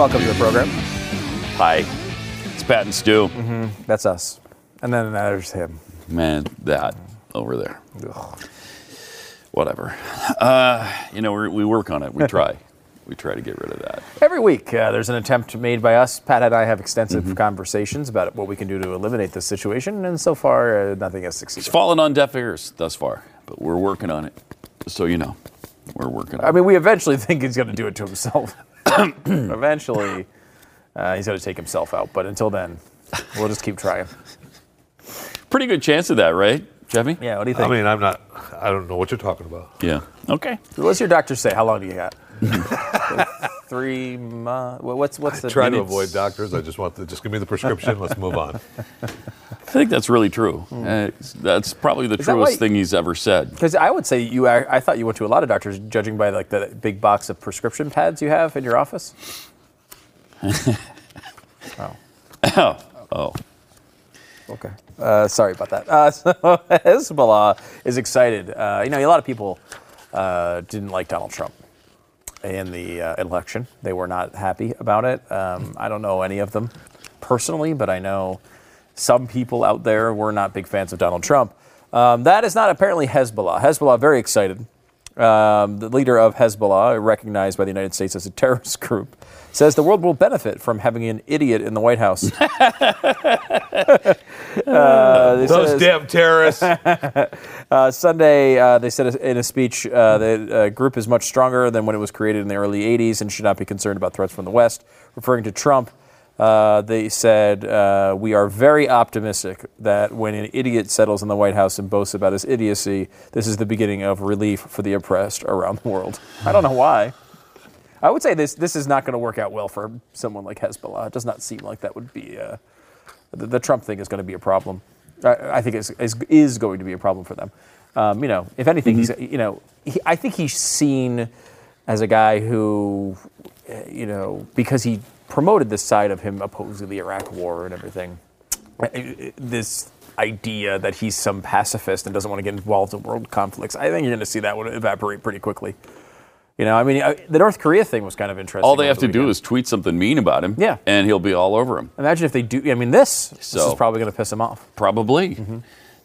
Welcome to the program. Hi, it's Pat and Stu. That's us. And then there's him. Man, that over there. Whatever. Uh, you know, we we work on it. We try. we try to get rid of that. Every week, uh, there's an attempt made by us. Pat and I have extensive conversations about what we can do to eliminate this situation, and so far, uh, nothing has succeeded. It's fallen on deaf ears thus far, but we're working on it. So you know, we're working on I mean, we eventually think he's going to do it to himself. eventually, uh, he's going to take himself out. But until then, we'll just keep trying. Pretty good chance of that, right, Jeffy? Yeah, what do you think? I mean, I'm not. I don't know what you're talking about. Yeah. Okay. What's your doctor say? How long do you got? Three months. What's what's the Try to avoid doctors. I just want to just give me the prescription. Let's move on. I think that's really true. Uh, that's probably the. Is truest why- thing he's ever said. Because I would say you, I, I thought you went to a lot of doctors, judging by like the big box of prescription pads you have in your office. oh. Oh. Oh. Okay. Uh, sorry about that. Uh, so Hezbollah is excited. Uh, you know, a lot of people uh, didn't like Donald Trump in the uh, election. They were not happy about it. Um, I don't know any of them personally, but I know some people out there were not big fans of Donald Trump. Um, that is not apparently Hezbollah. Hezbollah very excited. Um, the leader of Hezbollah, recognized by the United States as a terrorist group, says the world will benefit from having an idiot in the White House. Uh, Those said- damn terrorists. uh, Sunday, uh, they said in a speech, uh, the uh, group is much stronger than when it was created in the early 80s and should not be concerned about threats from the West. Referring to Trump, uh, they said, uh, We are very optimistic that when an idiot settles in the White House and boasts about his idiocy, this is the beginning of relief for the oppressed around the world. I don't know why. I would say this, this is not going to work out well for someone like Hezbollah. It does not seem like that would be. Uh, the, the Trump thing is going to be a problem. I, I think is, is is going to be a problem for them. Um, you know, if anything, he's you know, he, I think he's seen as a guy who, you know, because he promoted this side of him opposing the Iraq War and everything. This idea that he's some pacifist and doesn't want to get involved in world conflicts. I think you're going to see that one evaporate pretty quickly. You know, I mean, the North Korea thing was kind of interesting. All they have the to do is tweet something mean about him. Yeah. And he'll be all over him. imagine if they do. I mean, this, this is probably going to piss him off. Probably. Mm-hmm.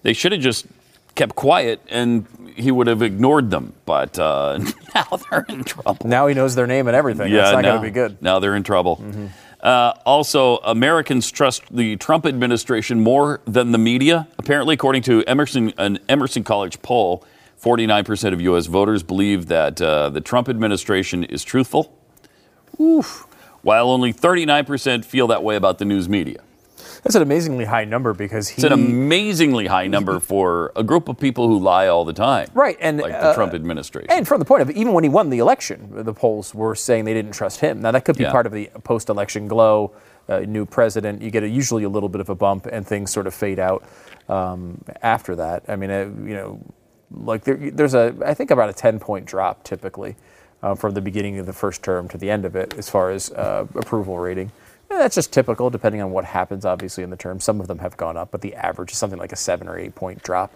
They should have just kept quiet and he would have ignored them. But uh, now they're in trouble. Now he knows their name and everything. yeah, That's not now, going to be good. Now they're in trouble. Uh, also, Americans trust the Trump administration more than the media. Apparently, according to Emerson, an Emerson College poll, 49% of U.S. voters believe that uh, the Trump administration is truthful. Oof. While only 39% feel that way about the news media. That's an amazingly high number because he. It's an amazingly high number for a group of people who lie all the time. Right, and, like the uh, Trump administration. And from the point of even when he won the election, the polls were saying they didn't trust him. Now that could be Yeah. part of the post-election glow. Uh, new president, you get a, usually a little bit of a bump, and things sort of fade out um, after that. I mean, uh, you know, like there, there's a I think about a 10-point drop typically uh, from the beginning of the first term to the end of it as far as uh, approval rating. And that's just typical, depending on what happens, obviously, in the term. Some of them have gone up, but the average is something like a seven or eight point drop.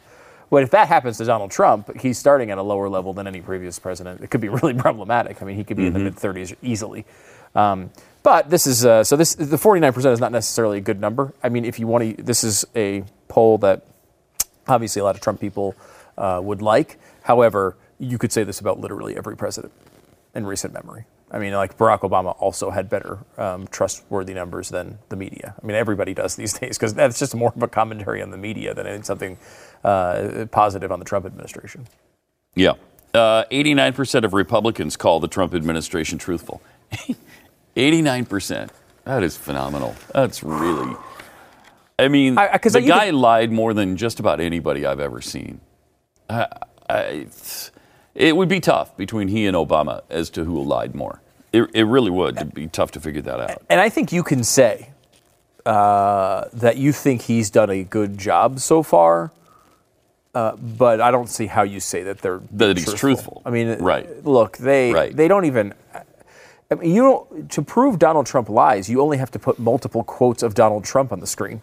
But if that happens to Donald Trump, he's starting at a lower level than any previous president. It could be really problematic. I mean, he could be in the mid 30s easily. Um, but this is uh, so this the 49% is not necessarily a good number. I mean, if you want to, this is a poll that obviously a lot of Trump people uh, would like. However, you could say this about literally every president in recent memory. I mean, like Barack Obama also had better um, trustworthy numbers than the media. I mean, everybody does these days because that's just more of a commentary on the media than something uh, positive on the Trump administration. Yeah. Uh, 89% of Republicans call the Trump administration truthful. 89%. That is phenomenal. That's really. I mean, I- I- the you guy could- lied more than just about anybody I've ever seen. I, I, it would be tough between he and Obama as to who lied more. It, it really would. It'd be tough to figure that out. And I think you can say uh, that you think he's done a good job so far, uh, but I don't see how you say that they're That he's truthful. I mean, Right. Look, they Right. they don't even. I mean, you don't to prove Donald Trump lies. You only have to put multiple quotes of Donald Trump on the screen.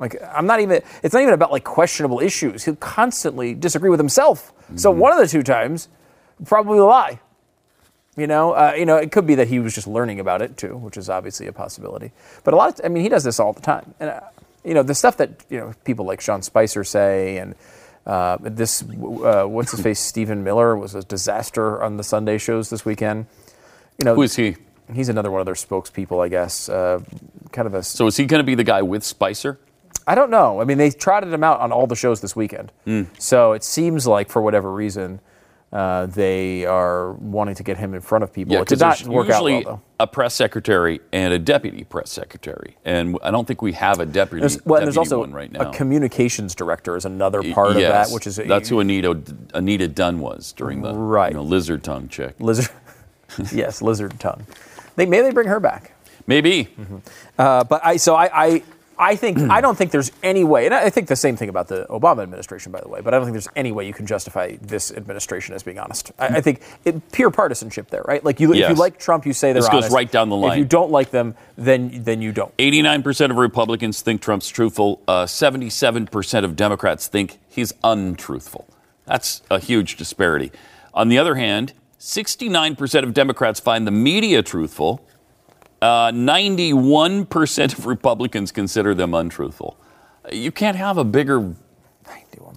Like I'm not even. It's not even about like questionable issues. He'll constantly disagree with himself. So Mm-hmm. one of the two times, probably a lie. You know, uh, you know, it could be that he was just learning about it too, which is obviously a possibility. But a lot of, I mean, he does this all the time, and uh, you know, the stuff that you know people like Sean Spicer say, and uh, this, uh, what's his face, Stephen Miller was a disaster on the Sunday shows this weekend. You know, Who is he? He's another one of their spokespeople, I guess. Uh, kind of a. So is he going to be the guy with Spicer? I don't know. I mean, they trotted him out on all the shows this weekend. Hmm. So it seems like, for whatever reason, uh, they are wanting to get him in front of people. it did not work out usually well, though. a press secretary and a deputy press secretary, and I don't think we have a deputy. There's, well, and there's also right now. a communications director is another part of that, which is that's who Anita Anita Dunn was during the Right. you know, lizard tongue chick. lizard. yes, lizard tongue. They maybe they bring her back. Maybe Uh, but I so I, I I think I don't think there's any way, and I think the same thing about the Obama administration, by the way. But I don't think there's any way you can justify this administration as being honest. I, I think it, pure partisanship there, right? Like you, if you like Trump, you say they're This goes honest. right down the line. If you don't like them, then then you don't. 89% of Republicans think Trump's truthful. Uh, 77% of Democrats think he's untruthful. That's a huge disparity. On the other hand, 69% of Democrats find the media truthful. Uh, 91% of Republicans consider them untruthful. You can't have a bigger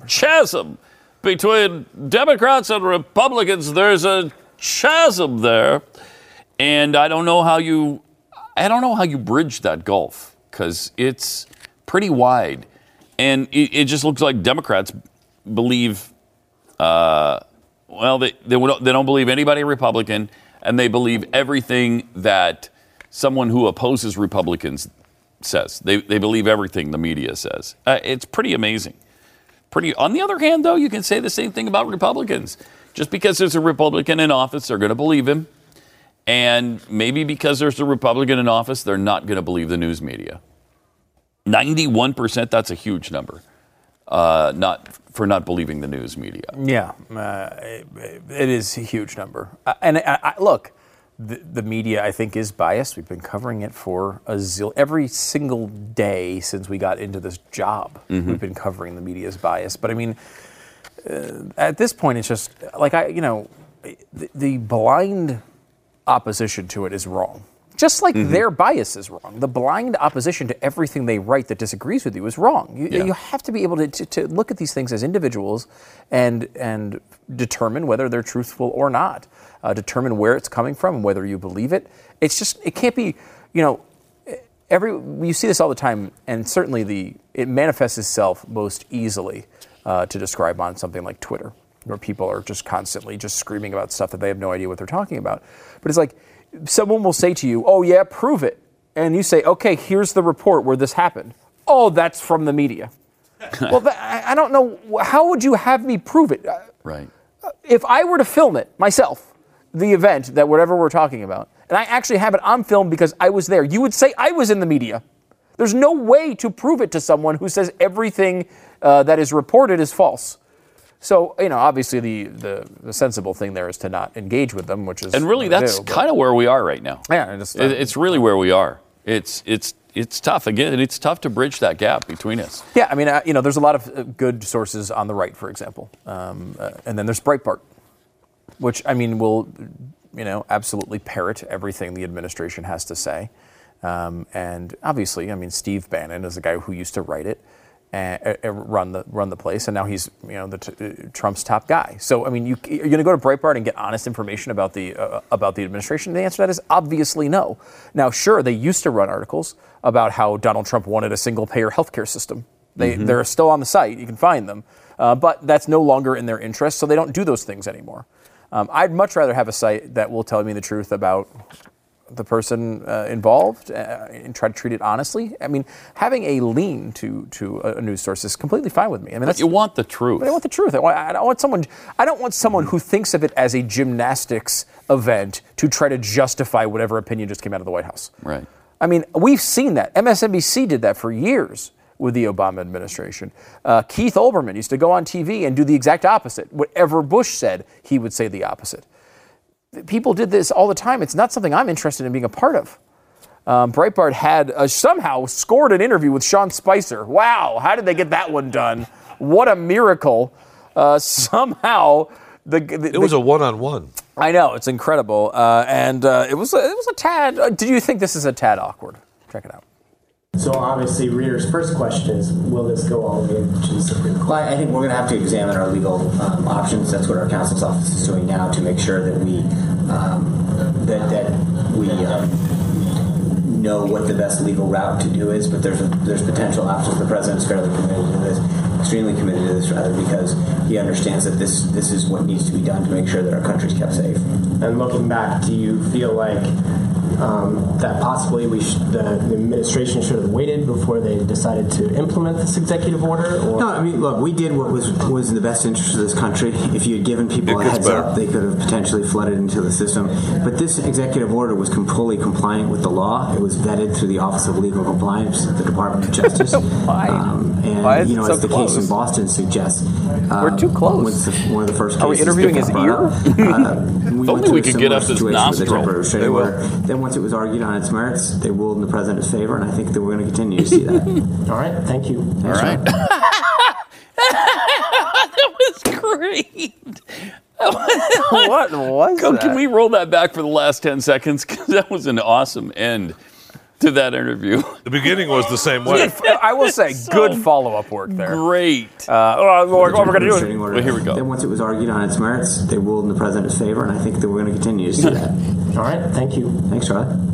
chasm between Democrats and Republicans. There's a chasm there. And I don't know how you I don't know how you bridge that gulf because it's pretty wide. And it, it just looks like Democrats believe, uh, well, they, they, they don't believe anybody Republican, and they believe everything that someone who opposes Republicans says. They, they believe everything the media says. Uh, it's pretty amazing. Pretty. On the other hand, though, you can say the same thing about Republicans. Just because there's a Republican in office, they're going to believe him. And maybe because there's a Republican in office, they're not going to believe the news media. 91%, that's a huge number. Uh, not for not believing the news media. Yeah, uh, it, it is a huge number. Uh, and I, I, look, the, the media I think is biased. We've been covering it for a zil every single day since we got into this job. We've been covering the media's bias. But I mean, uh, at this point, it's just like I, you know, the, the blind opposition to it is wrong. Just like their bias is wrong. The blind opposition to everything they write that disagrees with you is wrong. You, Yeah. you have to be able to, to, to look at these things as individuals and, and determine whether they're truthful or not, uh, determine where it's coming from, and whether you believe it. It's just, it can't be, you know, every you see this all the time, and certainly the it manifests itself most easily uh, to describe on something like Twitter, where people are just constantly just screaming about stuff that they have no idea what they're talking about. But it's like someone will say to you, "Oh yeah, prove it," and you say, "Okay, here's the report where this happened." Oh, that's from the media. well, that, I, I don't know. How would you have me prove it? Uh, Right. if I were to film it myself, the event that whatever we're talking about, and I actually have it on film because I was there, you would say I was in the media. There's no way to prove it to someone who says everything uh, that is reported is false. So you know, obviously, the, the the sensible thing there is to not engage with them, which is And really, that's kind of where we are right now. Yeah, I just- It- it's really where we are. It's it's it's tough. Again, it's tough to bridge that gap between us. Yeah, I mean, uh, you know, there's a lot of uh, good sources on the right, for example, um, uh, and then there's Breitbart, which I mean will, you know, absolutely parrot everything the administration has to say, um, and obviously, I mean, Steve Bannon is the guy who used to write it. And uh, run the run the place, and now he's you know the t- uh, Trump's top guy. So I mean, you, you're going to go to Breitbart and get honest information about the uh, about the administration. The answer to that is obviously no. Now, sure, they used to run articles about how Donald Trump wanted a single payer healthcare system. They they're still on the site. You can find them, uh, but that's no longer in their interest, so they don't do those things anymore. Um, I'd much rather have a site that will tell me the truth about the person uh, involved uh, and try to treat it honestly. I mean, having a lean to to a, news source is completely fine with me. I mean, But you want the truth. I want the truth. I want, I don't want someone. I don't want someone who thinks of it as a gymnastics event to try to justify whatever opinion just came out of the White House. Right. I mean, we've seen that. MSNBC did that for years with the Obama administration. Uh, Keith Olbermann used to go on TV and do the exact opposite. Whatever Bush said, he would say the opposite. People did this all the time. It's not something I'm interested in being a part of. Um, Breitbart had uh, somehow scored an interview with Sean Spicer. Wow, how did they get that one done? What a miracle! Uh, somehow, the, the It was a one-on-one. I know it's incredible, uh, and uh, it was a, it was a tad. Uh, did you think this is a tad awkward? Check it out. So obviously, reader's first question is, will this go all the way to the Supreme Court? I think we're going to have to examine our legal um, options. That's what our counsel's office is doing now to make sure that we um, that that we um, know what the best legal route to do is. But there's a, there's potential options. The president's fairly committed to this, extremely committed to this, rather, because he understands that this this is what needs to be done to make sure that our country's kept safe. And looking back, do you feel like um, that possibly we sh- the, the administration should have waited before they decided to implement this executive order? Or No, I mean, look, we did what was was in the best interest of this country. If you had given people a It gets heads better. up, they could have potentially flooded into the system. But this executive order was completely compliant with the law. It was vetted through the Office of Legal Compliance, at the Department of Justice. Why? Um, and Why is you it know, so as the close? case in Boston suggests, We're too close. was the- one of the first Are we interviewing his got brought up. Uh, we only we could get similar up his situation with the nostril. temporary restraining They will. order. Then once it was argued on its merits, they ruled in the president's favor, and I think that we're going to continue to see that. all right, thank you. All right. that was great. what was Go, can we roll that back for the last 10 seconds? Because that was an awesome end to that interview. The beginning was the same way. I will say, good follow-up work there. Great. Uh, well, what we're going to do is Well, here we go. Then once it was argued on its merits, they ruled in the president's favor, and I think that we're going to continue to see that. All right, thank you. Thanks, Charlie.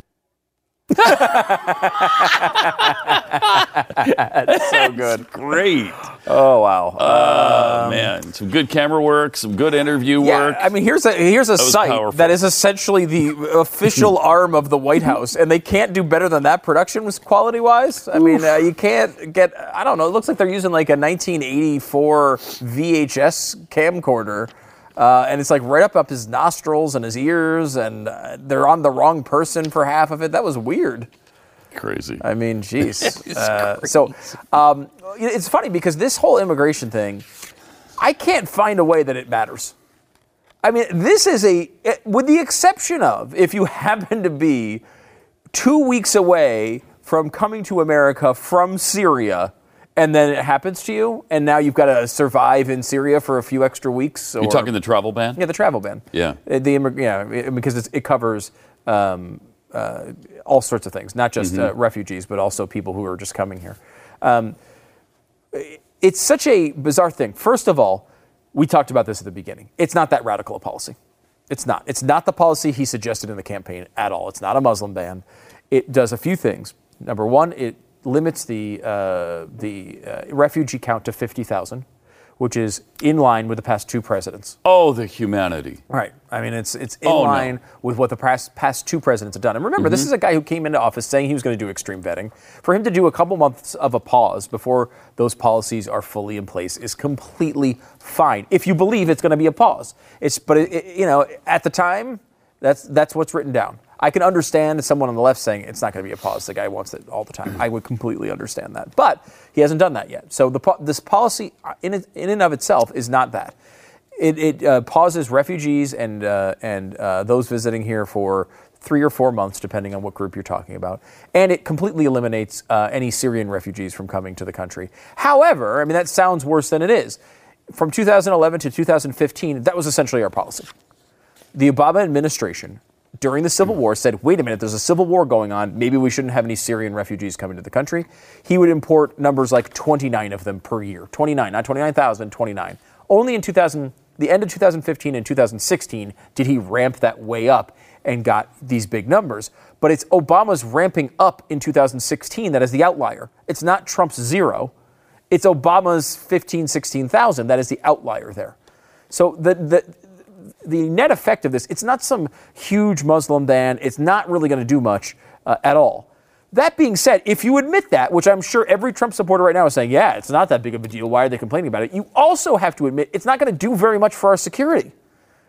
So good. Great. Oh wow. Oh, man. Some good camera work, some good interview Yeah, work. I mean, here's a here's a was site powerful. that is essentially the official arm of the White House, and they can't do better than that production was quality wise. I mean, uh, you can't get. I don't know. It looks like they're using like a 1984 VHS camcorder. Uh, and it's like right up up his nostrils and his ears, and uh, they're on the wrong person for half of it. That was weird. Crazy. I mean, jeez. Uh, so um, it's funny because this whole immigration thing, I can't find a way that it matters. I mean, this is a, eh, with the exception of if you happen to be two weeks away from coming to America from Syria and then it happens to you, and now you've got to survive in Syria for a few extra weeks. Or, You talking the travel ban? yeah, the travel ban. Yeah. Uh, The yeah, it- because it's, it covers um, uh, all sorts of things, not just uh, refugees, but also people who are just coming here. Um, it's such a bizarre thing. First of all, we talked about this at the beginning. It's not that radical a policy. It's not. It's not the policy he suggested in the campaign at all. It's not a Muslim ban. It does a few things. Number one, it limits the uh, the uh, refugee count to fifty thousand, which is in line with the past two presidents. Oh, the humanity. Right. I mean, it's it's in Oh, no. Mm-hmm. line with what the past, past two presidents have done. And remember, this is a guy who came into office saying he was going to do extreme vetting. For him to do a couple months of a pause before those policies are fully in place is completely fine. If you believe it's going to be a pause, it's but it, it- you know at the time that's that's what's written down. I can understand someone on the left saying it's not going to be a pause. The guy wants it all the time. I would completely understand that, but he hasn't done that yet. So the this policy uh, in in and of itself is not that it, it uh, pauses refugees and uh, and uh, those visiting here for three or four months, depending on what group you're talking about, and it completely eliminates uh, any Syrian refugees from coming to the country. However, I mean that sounds worse than it is. From 2011 to 2015, that was essentially our policy. The Obama administration during the Civil hmm. War said, wait a minute, there's a civil war going on. Maybe we shouldn't have any Syrian refugees coming to the country. He would import numbers like 29 of them per year. 29, not 29,000, 29. Only in 2000, the end of 2015 and 2016 did he ramp that way up and got these big numbers. But it's Obama's ramping up in 2016 that is the outlier. It's not Trump's zero. It's Obama's 15, 16,000 that is the outlier there. So the, the, the net effect of this, it's not some huge Muslim ban. It's not really going to do much uh, at all. That being said, if you admit that, which I'm sure every Trump supporter right now is saying, yeah, it's not that big of a deal. Why are they complaining about it? You also have to admit it's not going to do very much for our security.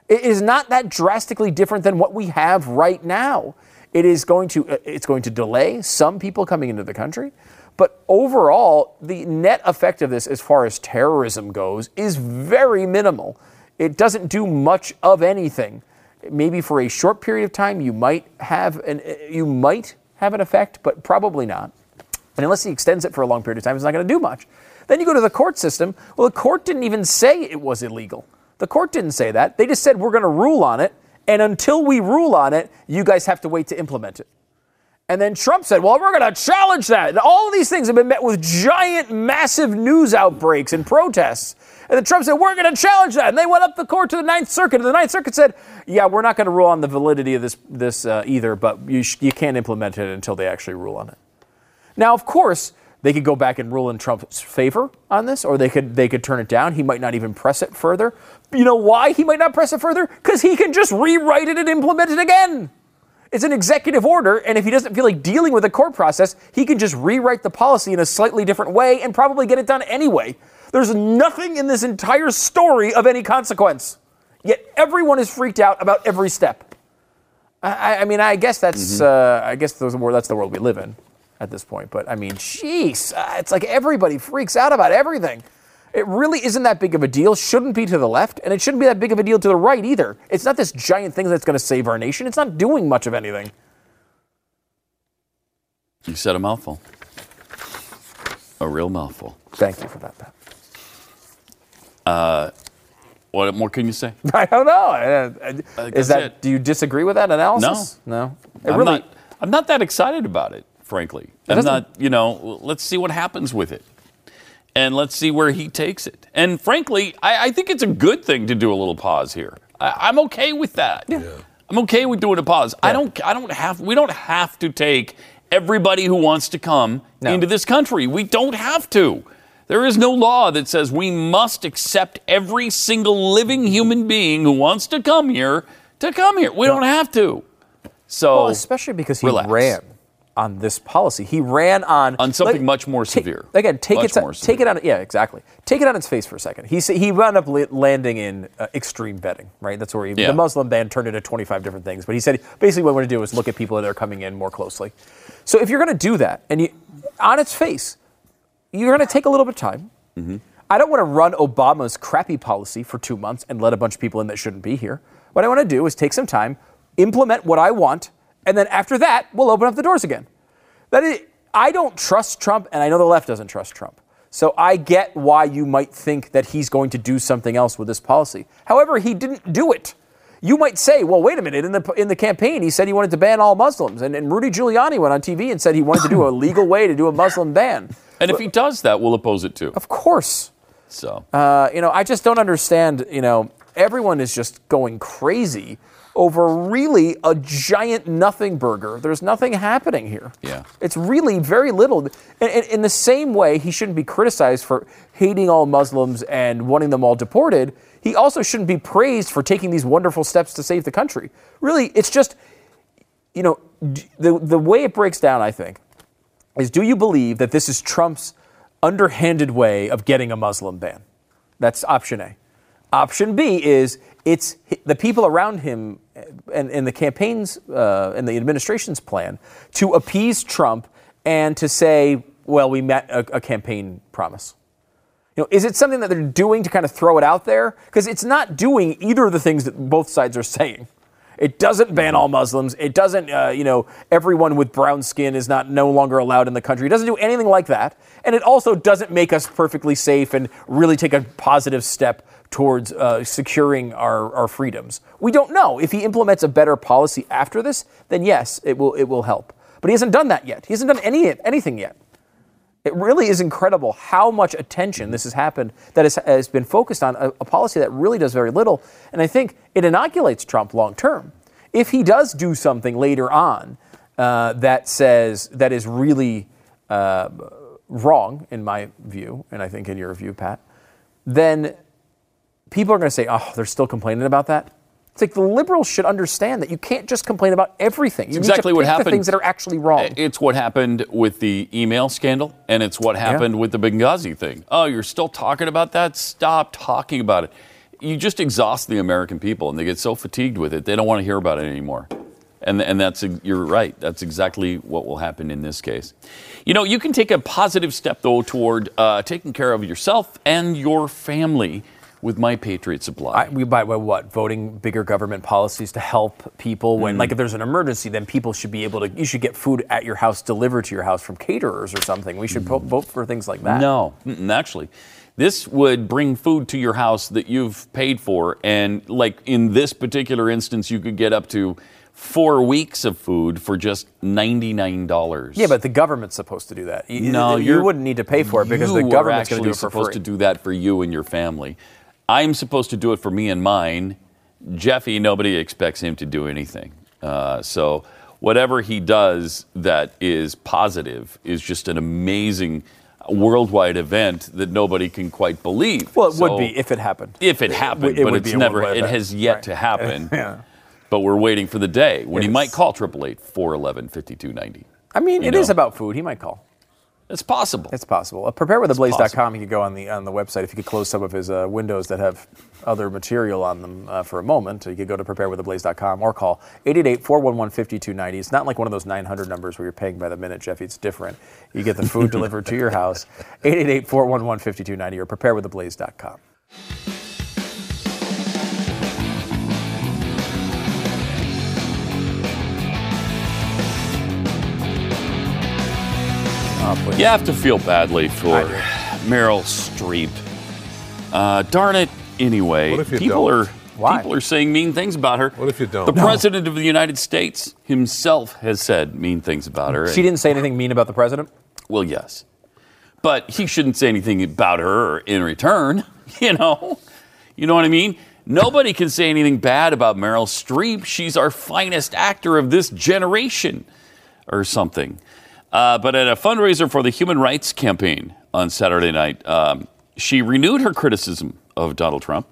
It is not that drastically different than what we have right now. It is going to uh, it's going to delay some people coming into the country, but overall, the net effect of this, as far as terrorism goes, is very minimal. It doesn't do much of anything. Maybe for a short period of time, you might have an you might have an effect, but probably not. And unless he extends it for a long period of time, it's not going to do much. Then you go to the court system. Well, the court didn't even say it was illegal. The court didn't say that. They just said we're going to rule on it, and until we rule on it, you guys have to wait to implement it. And then Trump said, well, we're going to challenge that. And all of these things have been met with giant, massive news outbreaks and protests. And then Trump said, we're going to challenge that. And they went up the court to the Ninth Circuit. And the Ninth Circuit said, yeah, we're not going to rule on the validity of this, this uh, either, but you, sh- you can't implement it until they actually rule on it. Now, of course, they could go back and rule in Trump's favor on this, or they could they could turn it down. He might not even press it further. You know why he might not press it further? Because he can just rewrite it and implement it again. It's an executive order, and if he doesn't feel like dealing with the court process, he can just rewrite the policy in a slightly different way and probably get it done anyway. There's nothing in this entire story of any consequence. Yet everyone is freaked out about every step. I, I mean, I guess that's uh, I guess those that's the world we live in at this point. But I mean, jeez, uh, it's like everybody freaks out about everything. It really isn't that big of a deal. Shouldn't be to the left, and it shouldn't be that big of a deal to the right either. It's not this giant thing that's going to save our nation. It's not doing much of anything. You said a mouthful. A real mouthful. Thank you for that, Pat. What more can you say? I don't know. Uh, uh, Is that? it. Do you disagree with that analysis? No. It I'm really. not. I'm not that excited about it, frankly. I'm doesn't- You know, let's see what happens with it, and let's see where he takes it. And frankly, I, I think it's a good thing to do a little pause here. I, I'm okay with that. I'm okay with doing a pause. I don't. I don't have. We don't have to take everybody who wants to come No. into this country. We don't have to. There is no law that says we must accept every single living human being who wants to come here to come here. We don't have to. So Well, especially because he relax. ran on this policy. He ran on On something like, much more ta- severe. Again, take Much it more take it on yeah exactly. Take it on its face for a second. He he wound up landing in uh, extreme vetting, right? That's where he, Yeah. the Muslim ban turned into 25 different things. But he said basically what we're going to do is look at people that are coming in more closely. So if you're going to do that, and you on its face, you're going to take a little bit of time. Mm-hmm. I don't want to run Obama's crappy policy for two months and let a bunch of people in that shouldn't be here. What I want to do is take some time, implement what I want, and then after that, we'll open up the doors again. That is, I don't trust Trump, and I know the left doesn't trust Trump. So I get why you might think that he's going to do something else with this policy. However, he didn't do it. You might say, well, wait a minute. In the in the campaign, he said he wanted to ban all Muslims, and, and Rudy Giuliani went on TV and said he wanted to do a legal way to do a Muslim ban. And if he does that, we'll oppose it too. Of course. So Uh, you know, I just don't understand. You know, everyone is just going crazy over really a giant nothing burger. There's nothing happening here. Yeah. It's really very little. In, in, in the same way, he shouldn't be criticized for hating all Muslims and wanting them all deported. He also shouldn't be praised for taking these wonderful steps to save the country. Really, it's just, you know, the, the way it breaks down, I think, is do you believe that this is Trump's underhanded way of getting a Muslim ban? That's option A. Option B is it's the people around him uh, and, and the campaigns uh, and the administration's plan to appease Trump and to say, well, we met a, a campaign promise. You know, is it something that they're doing to kind of throw it out there? Because it's not doing either of the things that both sides are saying. It doesn't ban all Muslims. It doesn't, uh, you know, everyone with brown skin is not no longer allowed in the country. It doesn't do anything like that. And it also doesn't make us perfectly safe and really take a positive step towards uh, securing our, our freedoms. We don't know. If he implements a better policy after this, then yes, it will, it will help. But he hasn't done that yet. He hasn't done any, anything yet. It really is incredible how much attention this has happened that has, has been focused on a, a policy that really does very little. And I think it inoculates Trump long term. If he does do something later on uh, that says that is really uh, wrong, in my view, and I think in your view, Pat, then people are going to say, oh, they're still complaining about that. It's like the liberals should understand that you can't just complain about everything. You exactly to what happened. The things that are actually wrong. It's what happened with the email scandal, and it's what happened with the Benghazi thing. Oh, you're still talking about that? Stop talking about it. You just exhaust the American people, and they get so fatigued with it, they don't want to hear about it anymore. And, and that's you're right. That's exactly what will happen in this case. You know, you can take a positive step though toward uh, taking care of yourself and your family with My Patriot Supply. I, we buy by what? Voting bigger government policies to help people when, mm-hmm. like, if there's an emergency, then people should be able to. You should get food at your house delivered to your house from caterers or something. We should po- mm. vote for things like that. No, actually, this would bring food to your house that you've paid for, and like in this particular instance, you could get up to four weeks of food for just ninety nine dollars. Yeah, but the government's supposed to do that. You, no, you wouldn't need to pay for it because the government's going actually to do it for supposed free. to do that for you and your family. I'm supposed to do it for me and mine. Jeffy, nobody expects him to do anything. Uh, so whatever he does that is positive is just an amazing worldwide event that nobody can quite believe. well, it So- would be if it happened. if it happened, it but would be it's never. It has yet Right. to happen. Yeah. But we're waiting for the day when he Yes. might call 888 411 5290. I mean, You it is know. about food. He might call. It's possible. It's possible. Uh, preparewiththeblaze.com. You could go on the on the website. If you could close some of his uh, windows that have other material on them uh, for a moment, you could go to preparewiththeblaze.com or call 888-411-5290. It's not like one of those 900 numbers where you're paying by the minute, Jeffy. It's different. You get the food delivered to your house. 888-411-5290 or preparewiththeblaze.com. Oh, please. You have to feel badly for Meryl Streep. Uh, darn it. Anyway, What if you people don't? are Why? people are saying mean things about her. What if you don't? The No. president of the United States himself has said mean things about her. She didn't say anything mean about the president? Well, yes. But he shouldn't say anything about her in return, you know? You know what I mean? Nobody can say anything bad about Meryl Streep. She's our finest actor of this generation or something. Uh, but at a fundraiser for the Human Rights Campaign on Saturday night, um, she renewed her criticism of Donald Trump,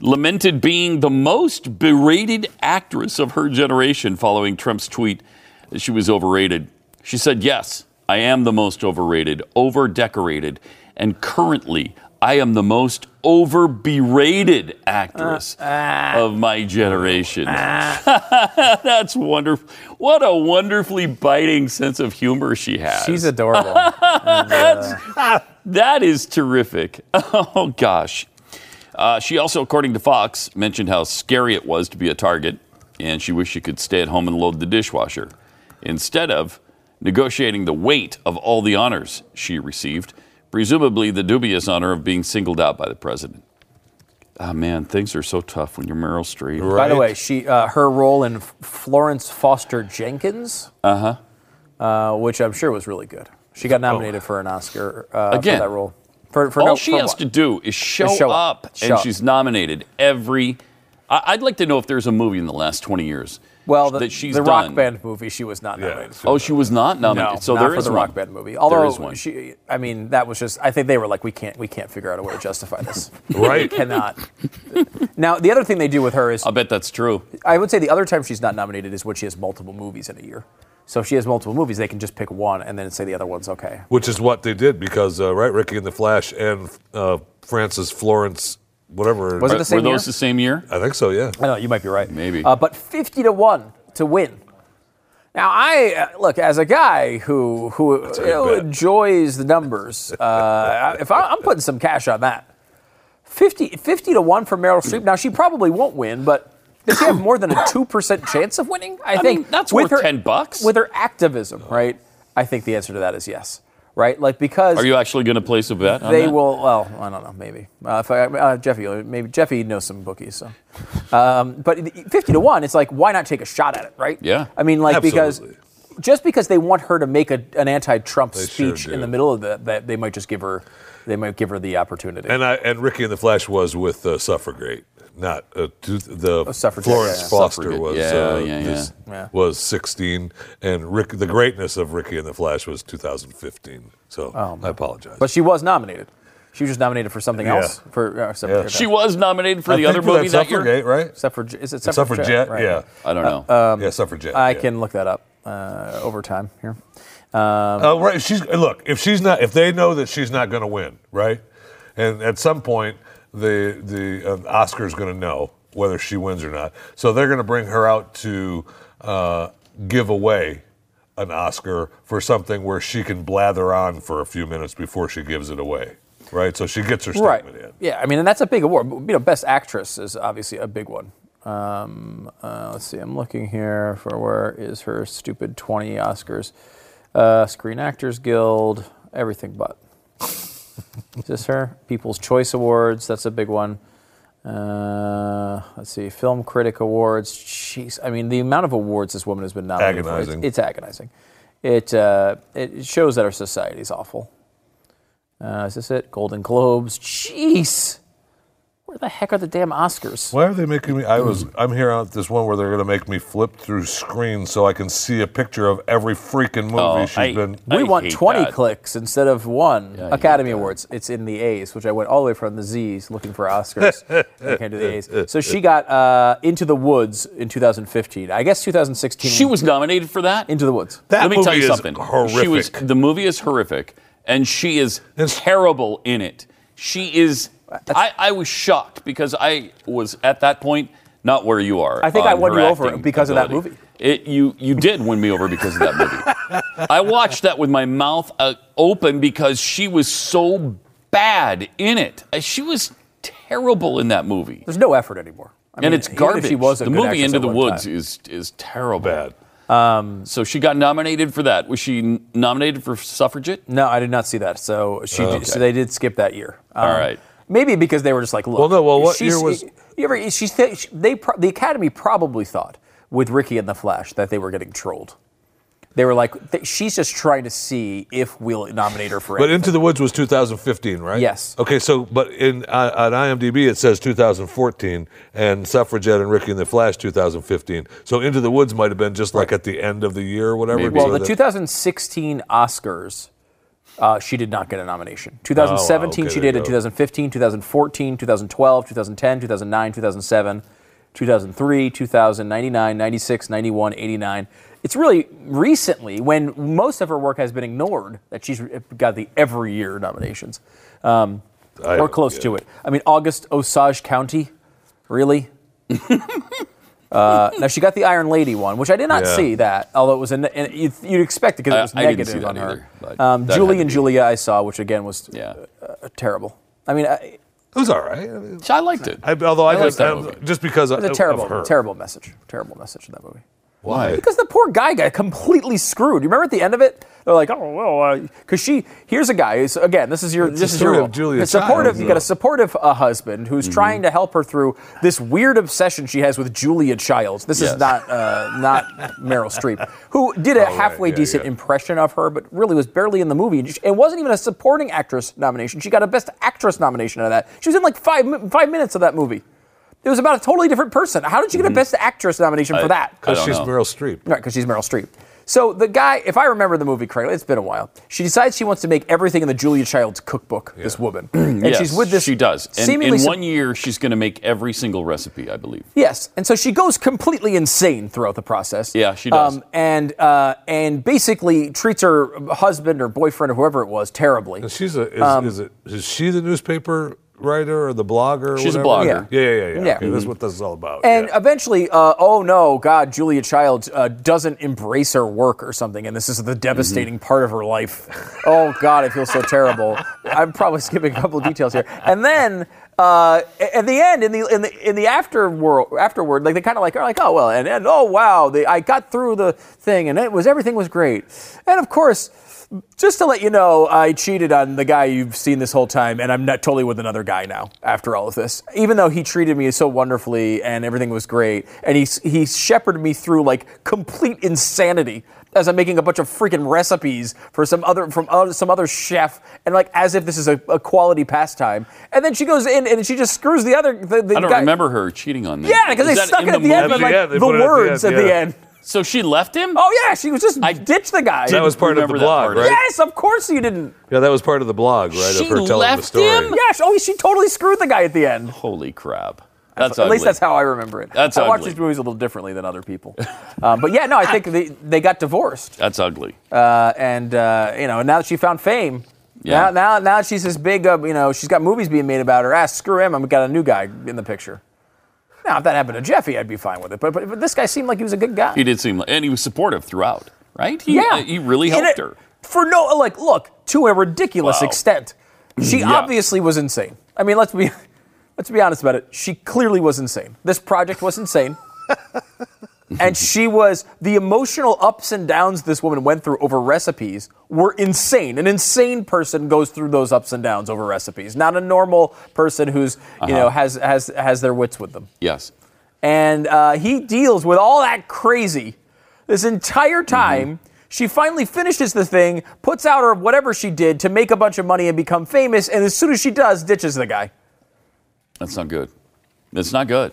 lamented being the most berated actress of her generation following Trump's tweet that she was overrated. She said, Yes, I am the most overrated, overdecorated, and currently I am the most over berated actress uh, ah. of my generation. Ah. That's wonderful. What a wonderfully biting sense of humor she has. She's adorable. That is terrific. Oh, gosh. Uh, she also, according to Fox, mentioned how scary it was to be a target, and she wished she could stay at home and load the dishwasher instead of negotiating the weight of all the honors she received. Presumably the dubious honor of being singled out by the president. Ah, man, things are so tough when you're Meryl Streep. By the way, she uh, her role in Florence Foster Jenkins, Uh-huh. uh, which I'm sure was really good. She got nominated for an Oscar uh, Again, for that role. For, for All no, she for has what? to do is show, show up, up. Show and up. she's nominated every. I- I'd like to know if there's a movie in the last 20 years Well, the, that she's the done. Rock Band movie, she was not nominated for. Oh, she was not nominated. No, so not there for is the one. Rock Band movie. Although there is one. she, I mean, that was just. I think they were like, we can't, we can't figure out a way to justify this. Right. We cannot. Now, the other thing they do with her is, I'll bet that's true. I would say the other time she's not nominated is when she has multiple movies in a year. So if she has multiple movies, they can just pick one and then say the other one's okay. Which is what they did because, uh, right, Ricky and the Flash and uh, Francis Florence, whatever. Was it the Were same year? those the same year? I think so, yeah. I know you might be right. Maybe. uh, but fifty to one to win. Now I uh, look as a guy who who you know, enjoys the numbers. Uh, if I, I'm putting some cash on that, 50, 50 to one for Meryl Streep. Now she probably won't win, but does she have more than a two percent chance of winning? I, think mean, that's with worth her, 10 bucks. with her activism, right? I think the answer to that is yes, right? Like because Are you actually going to place a bet on they that? will. Well, I don't know. Maybe uh, if I, uh, Jeffy, maybe Jeffy knows some bookies. So, um, but fifty to one, it's like why not take a shot at it, right? Yeah. I mean, like Absolutely. because just because they want her to make a, an anti-Trump sure speech do. in the middle of that, that they might just give her, they might give her the opportunity. And I and Ricky and the Flash was with uh, Suffragate, not uh, to, the Suffragette, Florence yeah, yeah. Foster was yeah, uh, yeah, yeah. is- Yeah. was 16, and Rick the greatness of Ricky and the Flash was 2015. So I apologize. but she was nominated. She was just nominated for something Yeah. else. For uh, except Yeah. She was nominated for I the think other for movie that that year. Suffragate, right? except for is it Suffragette, suffragette? Right. yeah, I don't know. yeah, Suffragette. I yeah. can look that up uh, over time here. Oh, right. She's look. If she's not, if they know that she's not going to win, right, and at some point the the uh, Oscar's going to know whether she wins or not. So they're going to bring her out to uh, give away an Oscar for something where she can blather on for a few minutes before she gives it away, right? So she gets her Right. statement in. Yeah, I mean, and that's a big award. You know, Best Actress is obviously a big one. Um, uh, let's see, I'm looking here for where is her stupid 20 Oscars. Uh, Screen Actors Guild, everything but. Is this her? People's Choice Awards, that's a big one. Uh, let's see, Film Critic Awards. Jeez, I mean, the amount of awards this woman has been nominated for it's it's agonizing. It, uh, it shows that our society is awful. Uh, is this it? Golden Globes. Jeez. Where the heck are the damn Oscars? Why are they making me? I was. I'm here on this one where they're going to make me flip through screens so I can see a picture of every freaking movie Oh, she's I- been. We I want hate 20 that. clicks instead of one. I Academy. Awards. It's in the A's, which I went all the way from the Z's looking for Oscars. I can't do the A's. So she got uh, Into the Woods in 2015. I guess 2016. She was nominated for that. Into the Woods. That Let me tell movie you is something. horrific. She was the movie is horrific, and she is It's- terrible in it. She is. I, I was shocked because I was at that point not where you are. I think I won her you over acting because of that movie. It, you you did win me over because of that movie. I watched that with my mouth uh, open because she was so bad in it. Uh, She was terrible in that movie, There's no effort anymore. I and mean, it's even garbage. She was the movie Into the Woods time. is is terrible. Bad. So she got nominated for that. Was she nominated for Suffragette? No, I did not see that. So she, Oh, did, so they did skip that year. Um, All right. Maybe because they were just like, look. Well, no, well, what year was- You ever? She's th- they pro- the Academy probably thought with Ricky and the Flash that they were getting trolled. They were like, th- she's just trying to see if we'll nominate her for. It. But anything. Into the Woods was 2015, right? Yes. Okay, so but in uh, on IMDb it says 2014, and Suffragette and Ricky and the Flash 2015. So Into the Woods might have been just like at the end of the year or whatever. Maybe. well, the that- 2016 Oscars. Uh, she did not get a nomination. 2017 okay, she did. In 2015, 2014, 2012, 2010, 2009, 2007, 2003, 2000, 99, 96, 91, 89. It's really recently when most of her work has been ignored that she's got the every year nominations, um, or close to it. it. I mean, August Osage County, really? uh, now she got the Iron Lady one, which I did not Yeah. see that, although it was a, ne- and you'd, you'd expect it because it I- was I didn't negative see that on her. either, but um, Julie and Julia I saw, which again was Yeah. uh, terrible. I mean, I, it was all right. I mean, I liked it. I, although I, I like just that I- movie. just because it was of, a terrible, of her. terrible message. Terrible message in that movie. Why? Because the poor guy got completely screwed. You remember at the end of it? They're like, oh well, because she here's a guy. So again, this is your It's this is your of Julia It's supportive. Childs, you got a supportive uh, husband who's trying to help her through this weird obsession she has with Julia Childs. This Yes. is not uh, not Meryl Streep, who did a right, halfway yeah, decent yeah. impression of her, but really was barely in the movie. And It wasn't even a supporting actress nomination. She got a Best Actress nomination out of that. She was in like five five minutes of that movie. It was about a totally different person. How did she get a Best Actress nomination for I- that? Because she's know. Meryl Streep. Right, because she's Meryl Streep. So the guy, if I remember the movie correctly, it's been a while. She decides she wants to make everything in the Julia Childs cookbook. This woman, and yes, she's with this. She does. And in sup- one year, she's going to make every single recipe, I believe. Yes, and so she goes completely insane throughout the process. Um, Yeah, she does. and uh, and basically treats her husband or boyfriend or whoever it was terribly. And she's a is, Um, is it is she the newspaper writer or the blogger? Or She's a blogger. Yeah, yeah, yeah. yeah. Yeah. Okay, that's what this is all about. And yeah. eventually, uh, oh no, God, Julia Childs uh, doesn't embrace her work or something, and this is the devastating part of her life. Oh God, I feel so terrible. I'm probably skipping a couple of details here. And then uh, at the end, in the in the in the afterward, afterward, like they kind of like are like, oh well, and, and oh wow, they, I got through the thing, and it was everything was great. And of course. Just to let you know, I cheated on the guy you've seen this whole time, and I'm not totally with another guy now after all of this. Even though he treated me so wonderfully and everything was great, and he he shepherded me through like complete insanity as I'm making a bunch of freaking recipes for some other from other, some other chef, and like as if this is a, a quality pastime. And then she goes in and she just screws the other. The, the I don't guy. remember her cheating on me. Yeah, because they stuck it at the, end like the end, they the at the words end, at the end. So she left him? Oh yeah, she was just I ditched the guy. that was part of the remember blog, part. right? Yes, of course you didn't. Yeah, that was part of the blog, right? She of her telling the left story. him? Yes. Oh, she totally screwed the guy at the end. Holy crap. That's At ugly. least that's how I remember it. That's ugly. I watch these movies a little differently than other people. um, but yeah, no, I think they, they got divorced, That's ugly. uh, and uh, you know, now that she found fame, Yeah. now now now she's this big, uh, you know, she's got movies being made about her. Ah, screw him! I've got a new guy in the picture. Now, if that happened to Jeffy, I'd be fine with it. But but, but this guy seemed like he was a good guy. He did seem like, and he was supportive throughout, right? He, yeah, he really helped it- her. for no like look to a ridiculous Wow. extent. She Yeah. obviously was insane. I mean, let's be let's be honest about it. She clearly was insane. This project was insane. and she was the emotional ups and downs this woman went through over recipes were insane. An insane person goes through those ups and downs over recipes, not a normal person who's you know has has has their wits with them Yes. and uh, he deals with all that crazy this entire time. She finally finishes the thing, puts out her whatever she did to make a bunch of money and become famous, and as soon as she does, ditches the guy. That's not good. That's not good.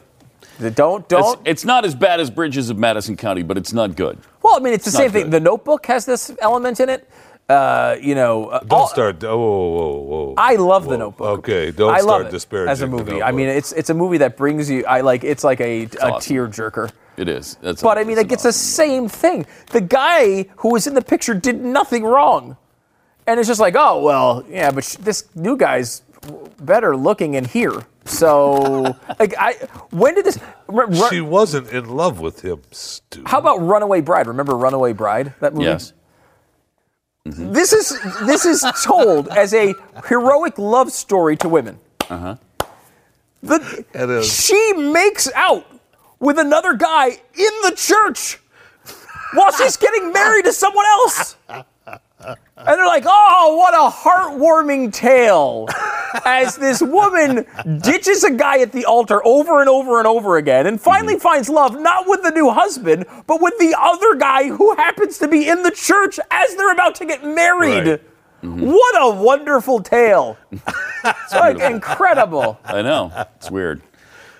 Don't don't. it's not as bad as Bridges of Madison County, but it's not good. well, I mean, it's the same not thing. good. The Notebook has this element in it. Uh, you know, uh, Don't all- start. Oh, whoa, whoa, whoa. I love The Notebook. Okay, don't I start it disparaging as a The movie. I mean, it's it's a movie that brings you. I like. It's like a, a awesome. tear jerker. It is. That's But I mean, like, it's the same thing. The guy who was in the picture did nothing wrong, and it's just like, oh well, yeah, but sh- this new guy's better looking in here. So, like, I when did this? r- r- she wasn't in love with him. Stupid. how about Runaway Bride? Remember Runaway Bride? That movie. Yes. This is this is told as a heroic love story to women. Uh-huh. The, It is. She makes out with another guy in the church while she's getting married to someone else. And they're like, oh, what a heartwarming tale. As this woman ditches a guy at the altar over and over and over again and finally finds love, not with the new husband, but with the other guy who happens to be in the church as they're about to get married. Right. What a wonderful tale. It's like incredible. I know. It's weird.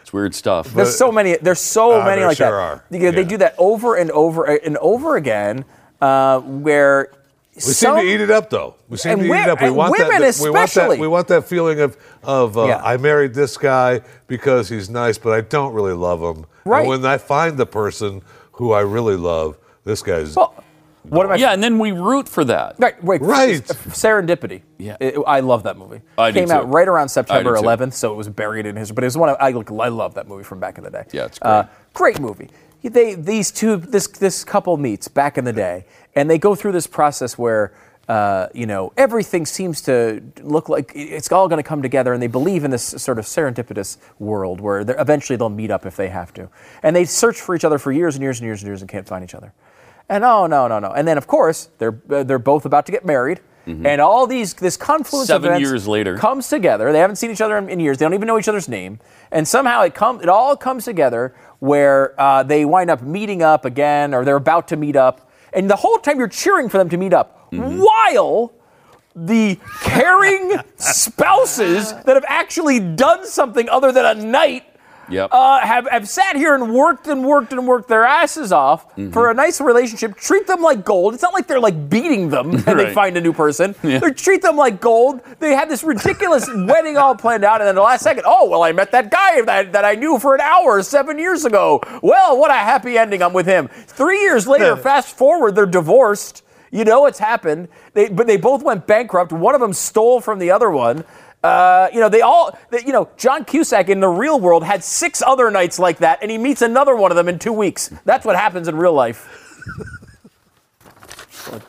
It's weird stuff. There's so many. There's so Uh, many there like sure that. are. They, they Yeah. do that over and over and over again, uh, where We seem to eat it up, though. We seem to eat it up. We want women that. We want that. especially. We want that feeling of of uh, Yeah. I married this guy because he's nice, but I don't really love him. Right. And when I find the person who I really love, this guy's. Well, what am I? yeah, and then we root for that. Right, wait, Right. Serendipity. Yeah. It- I love that movie. I do Came too. out right around September I do too. 11th, so it was buried in history. But it was one of, I, look, I love that movie from back in the day. Yeah, it's Uh, great. great movie. They these two this this couple meets back in the day, and they go through this process where uh, you know, everything seems to look like it's all going to come together, and they believe in this sort of serendipitous world where eventually they'll meet up if they have to. And they search for each other for years and years and years and years and can't find each other. And oh no no no! And then of course they're uh, they're both about to get married, and all these this confluence Mm-hmm. Seven of events years later. comes together. They haven't seen each other in, in years. They don't even know each other's name, and somehow it comes. It all comes together where uh, they wind up meeting up again, or they're about to meet up, and the whole time you're cheering for them to meet up, Mm-hmm. while the caring spouses that have actually done something other than a night Yep. uh, have, have sat here and worked and worked and worked their asses off Mm-hmm. for a nice relationship. Treat them like gold. It's not like they're like beating them and they find a new person. They treat them like gold. They have this ridiculous wedding all planned out, and then the last second, oh well, I met that guy that, that I knew for an hour seven years ago. Well, what a happy ending! I'm with him. Three years later, fast forward, they're divorced. You know it's happened. They, but they both went bankrupt. One of them stole from the other one. Uh, you know, they all, they, you know, John Cusack in the real world had six other nights like that, and he meets another one of them in two weeks. That's what happens in real life.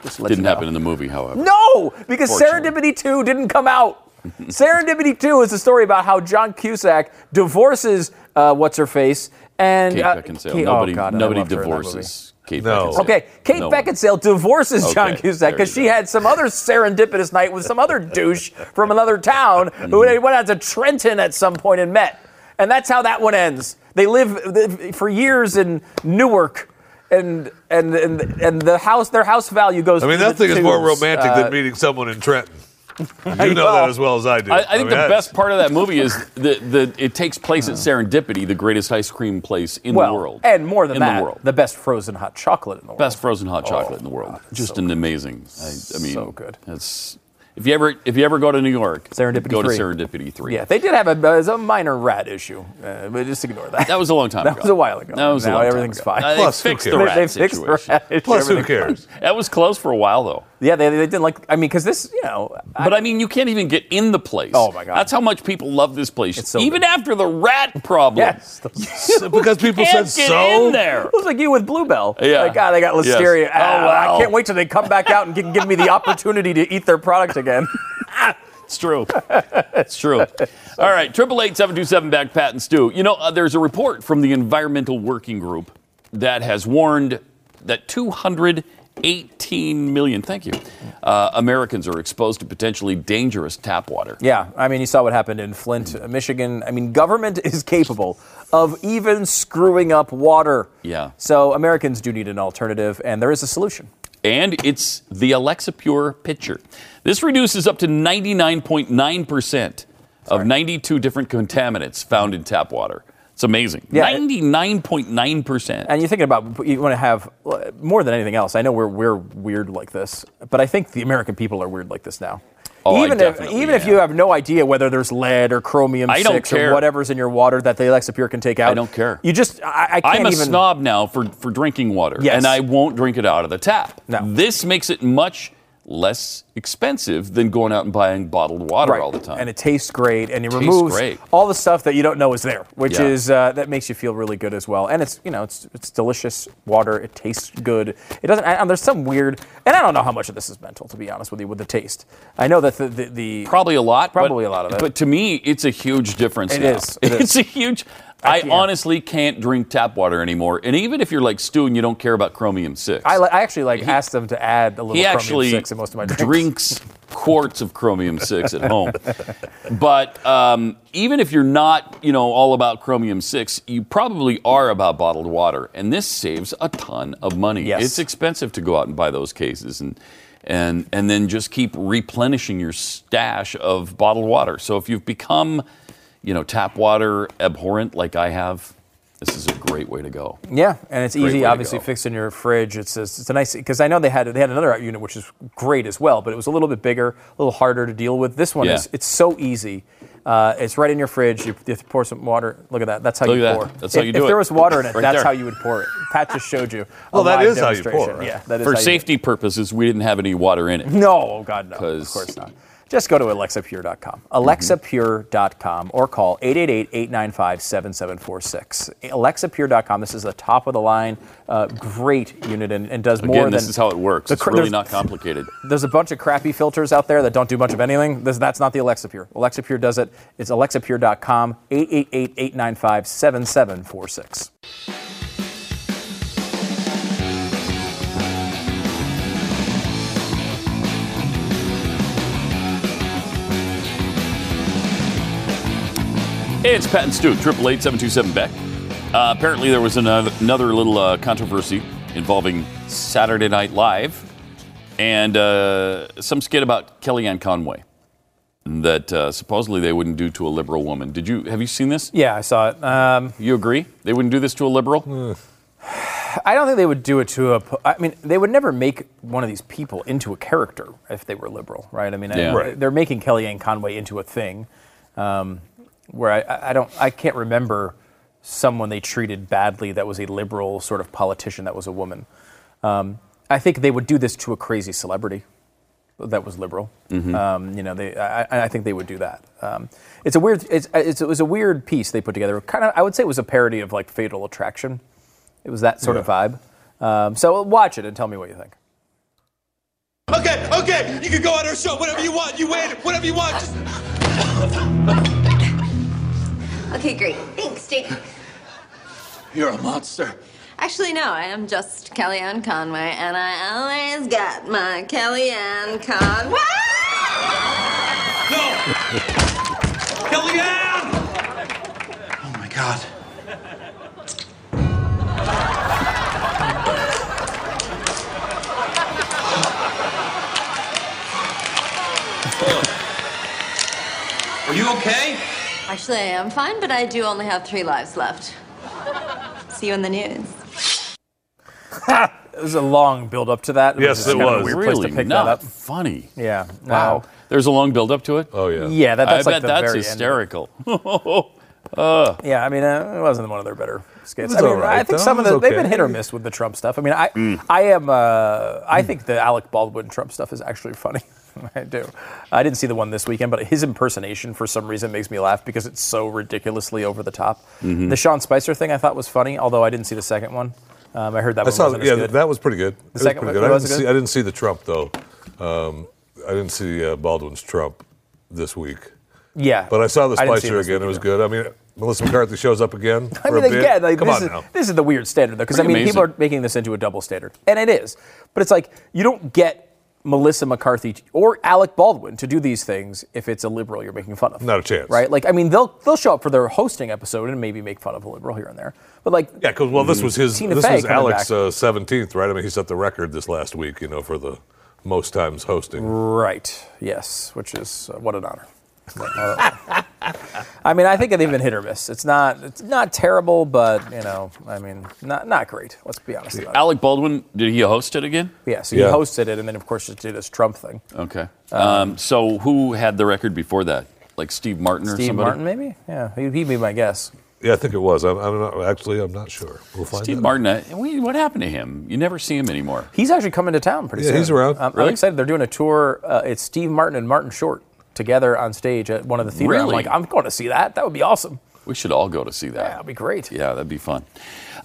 Just let you Didn't know. happen in the movie, however. No, because Serendipity 2 didn't come out. Serendipity 2 is a story about how John Cusack divorces uh, what's her face and Kate uh, Beckinsale. Kate- nobody oh God, nobody loved her in that divorces Kate No. Beckinsale. Okay, Kate No. Beckinsale divorces John Cusack because she go. had some other serendipitous night with some other douche from another town who they went out to Trenton at some point and met. And that's how that one ends. They live for years in Newark. And, and and and the house, their house value goes. I mean, through the nothing is more romantic Uh, than meeting someone in Trenton. You know that as well as I do. I, I think mean, the that's- best part of that movie is that the, it takes place at Serendipity, the greatest ice cream place in well, the world. and more than in that, the world. best frozen hot chocolate in the world. best frozen hot chocolate oh, in the Oh, world. God, Just so an amazing. I, I mean, So good. It's if you ever if you ever go to New York, Serendipity go three. to Serendipity Three. Yeah, they did have a, a minor rat issue, uh, but just ignore that. That was a long time ago. That ago. was a while ago. That was a Now long time everything's ago. fine. Uh, Plus, they fixed the cares? They- rat they fixed the rat issue. Plus, who cares? That was closed for a while though. Yeah, they, they didn't like. I mean, because this, you know, I- But I mean, you can't even get in the place. Oh, my God. That's how much people love this place. It's so even good. after the rat problem. yes, because people Can't said get so. in there. It was like you with Bluebell. Yeah. Like, God, they got Yes. listeria. Oh, Ah, wow. I can't wait till they come back out and give, give me the opportunity to eat their product again. It's true. it's true. All right, triple eight seven two seven Beck Pat and Stu. You know, uh, there's a report from the Environmental Working Group that has warned that 218 million, thank you, uh, Americans are exposed to potentially dangerous tap water. yeah, I mean, you saw what happened in Flint, Michigan. I mean, government is capable of even screwing up water. Yeah. So Americans do need an alternative, and there is a solution. And it's the Alexa Pure pitcher. This reduces up to 99.9% of 92 different contaminants found in tap water. It's amazing. Yeah. 99.9%. And you're thinking about you want to have uh, more than anything else. I know we're we're weird like this, but I think the American people are weird like this now. Oh, even if even if you have no idea whether there's lead or chromium I six or whatever's in your water that the Alexa Pure can take out, I don't care. You just I, I can't I'm a even. snob now for, for drinking water, Yes. and I won't drink it out of the tap. No. This makes it much less expensive than going out and buying bottled water Right. all the time. And it tastes great, and it Tastes removes great. all the stuff that you don't know is there, which Yeah. is uh, that makes you feel really good as well. And it's you know it's it's delicious water. It tastes good. It doesn't. And there's some weird, and I don't know how much of this is mental, to be honest with you, with the taste. I know that the the, the Probably a lot. but- Probably a lot of it. But to me, it's a huge difference. It now. is, it it's is. a huge. I can't. honestly can't drink tap water anymore. And even if you're like Stu and you don't care about chromium six, I, li- I actually like asked them to add a little he chromium actually six in most of my drinks. drinks quarts of chromium six at home. But um, even if you're not, you know, all about chromium six, you probably are about bottled water, and this saves a ton of money. Yes. It's expensive to go out and buy those cases and. And, and then just keep replenishing your stash of bottled water. So if you've become, you know, tap water abhorrent like I have, this is a great way to go. Yeah, and it's Great easy, obviously, go. fixed in your fridge. It's a, it's a nice because I know they had they had another unit which is great as well, but it was a little bit bigger, a little harder to deal with. This one Yeah. is it's so easy. Uh, it's right in your fridge. You, you pour some water. Look at that. That's how Look you at that. pour. That's how if, you do if it. there was water in it, Right that's there. how you would pour it. Pat just showed you. a Well, that live is how you pour, right? Yeah, that is For how you safety purposes, we didn't have any water in it. No, oh God, no. Of course not. Just go to alexapure.com. alexapure.com or call 888-895-7746. alexapure.com. This is the top of the line, uh, great unit and, and does more Again, than this is how it works. the It's really not complicated. There's a bunch of crappy filters out there that don't do much of anything. This, that's not the Alexapure. Alexapure does it. It's alexapure.com, 888-895-7746. Hey, it's Pat and Stu, 888 Beck. Uh, apparently, there was another, another little uh, controversy involving Saturday Night Live and uh, some skit about Kellyanne Conway that uh, supposedly they wouldn't do to a liberal woman. Did you have you seen this? Yeah, I saw it. Um, You agree they wouldn't do this to a liberal? I don't think they would do it to a. I mean, they would never make one of these people into a character if they were liberal, right? I mean, I- Yeah. Right. they're making Kellyanne Conway into a thing, um, where I- I, I don't, I can't remember someone they treated badly that was a liberal sort of politician that was a woman. Um, I think they would do this to a crazy celebrity that was liberal. Um, you know, they, I, I think they would do that. Um, it's a weird, it's, it's, it was a weird piece they put together. Kind of, I would say it was a parody of like Fatal Attraction. It was that sort of vibe. Um, so watch it and tell me what you think. Okay, okay, you can go on our show, whatever you want, you win, whatever you want. Just... Okay, great. Thanks, Jake. You're a monster. Actually, no, I am just Kellyanne Conway, and I always got my Kellyanne Conway. No! Kellyanne! Oh my god. Are you okay? Actually, I am fine, but I do only have three lives left. See you in the news. It was a long build up to that. Yes, just it kind of was. weird really place to pick not that up. funny. Yeah. Wow. no. There's a long build up to it. Oh yeah. Yeah, that, that's I like bet the that's very end. hysterical. Yeah, I mean, uh, it wasn't one of their better skits. was I mean, all right, I think though. some of the was they've been hit or miss with the Trump stuff. I mean, I I am uh, I think the Alec Baldwin Trump stuff is actually funny. I do. I didn't see the one this weekend, but his impersonation for some reason makes me laugh because it's so ridiculously over the top. Mm-hmm. The Sean Spicer thing I thought was funny, although I didn't see the second one. Um, I heard that I saw. Yeah, that was pretty good. It second one- good. I was didn't see. good? I didn't see the Trump though. Um, I didn't see uh, Baldwin's Trump this week, yeah, but I saw the I didn't see Spicer again. It was good. I mean, Melissa McCarthy shows up again I mean, a bit. again, like, Come this, on is, now. this is the weird standard, though, because I mean, people are making this into a double standard, and it is. But it's like you don't get Melissa McCarthy or Alec Baldwin to do these things if it's a liberal you're making fun of. Not a chance. right? Like, I mean, they'll they'll show up for their hosting episode and maybe make fun of a liberal here and there, but like, Yeah, because well, this was his. Tina this Fey was Alex uh, seventeenth, right? I mean, he set the record this last week. You know, for the most times hosting. right? Yes, which is uh, what an honor. I mean, I think they've been hit or miss. It's not it's not terrible, but you know, I mean, not not great. Let's be honest about it. Alec Baldwin, did he host it again? Yeah, so Yeah. he hosted it, and then of course just did this Trump thing. Okay. Um, so who had the record before that? Like Steve Martin or Steve somebody? Martin, maybe? Yeah, he, he'd be my guess. Yeah, I think it was. I'm, I'm not actually. I'm not sure. We'll find Steve out. Martin. uh, we- What happened to him? You never see him anymore. He's actually coming to town pretty soon. Yeah, soon. he's around. I'm, I'm Really? excited. They're doing a tour. Uh, it's Steve Martin and Martin Short together on stage at one of the theaters. I'm like, I'm going to see that. That would be awesome. We should all go to see that. Yeah, that'd be great. Yeah, that'd be fun.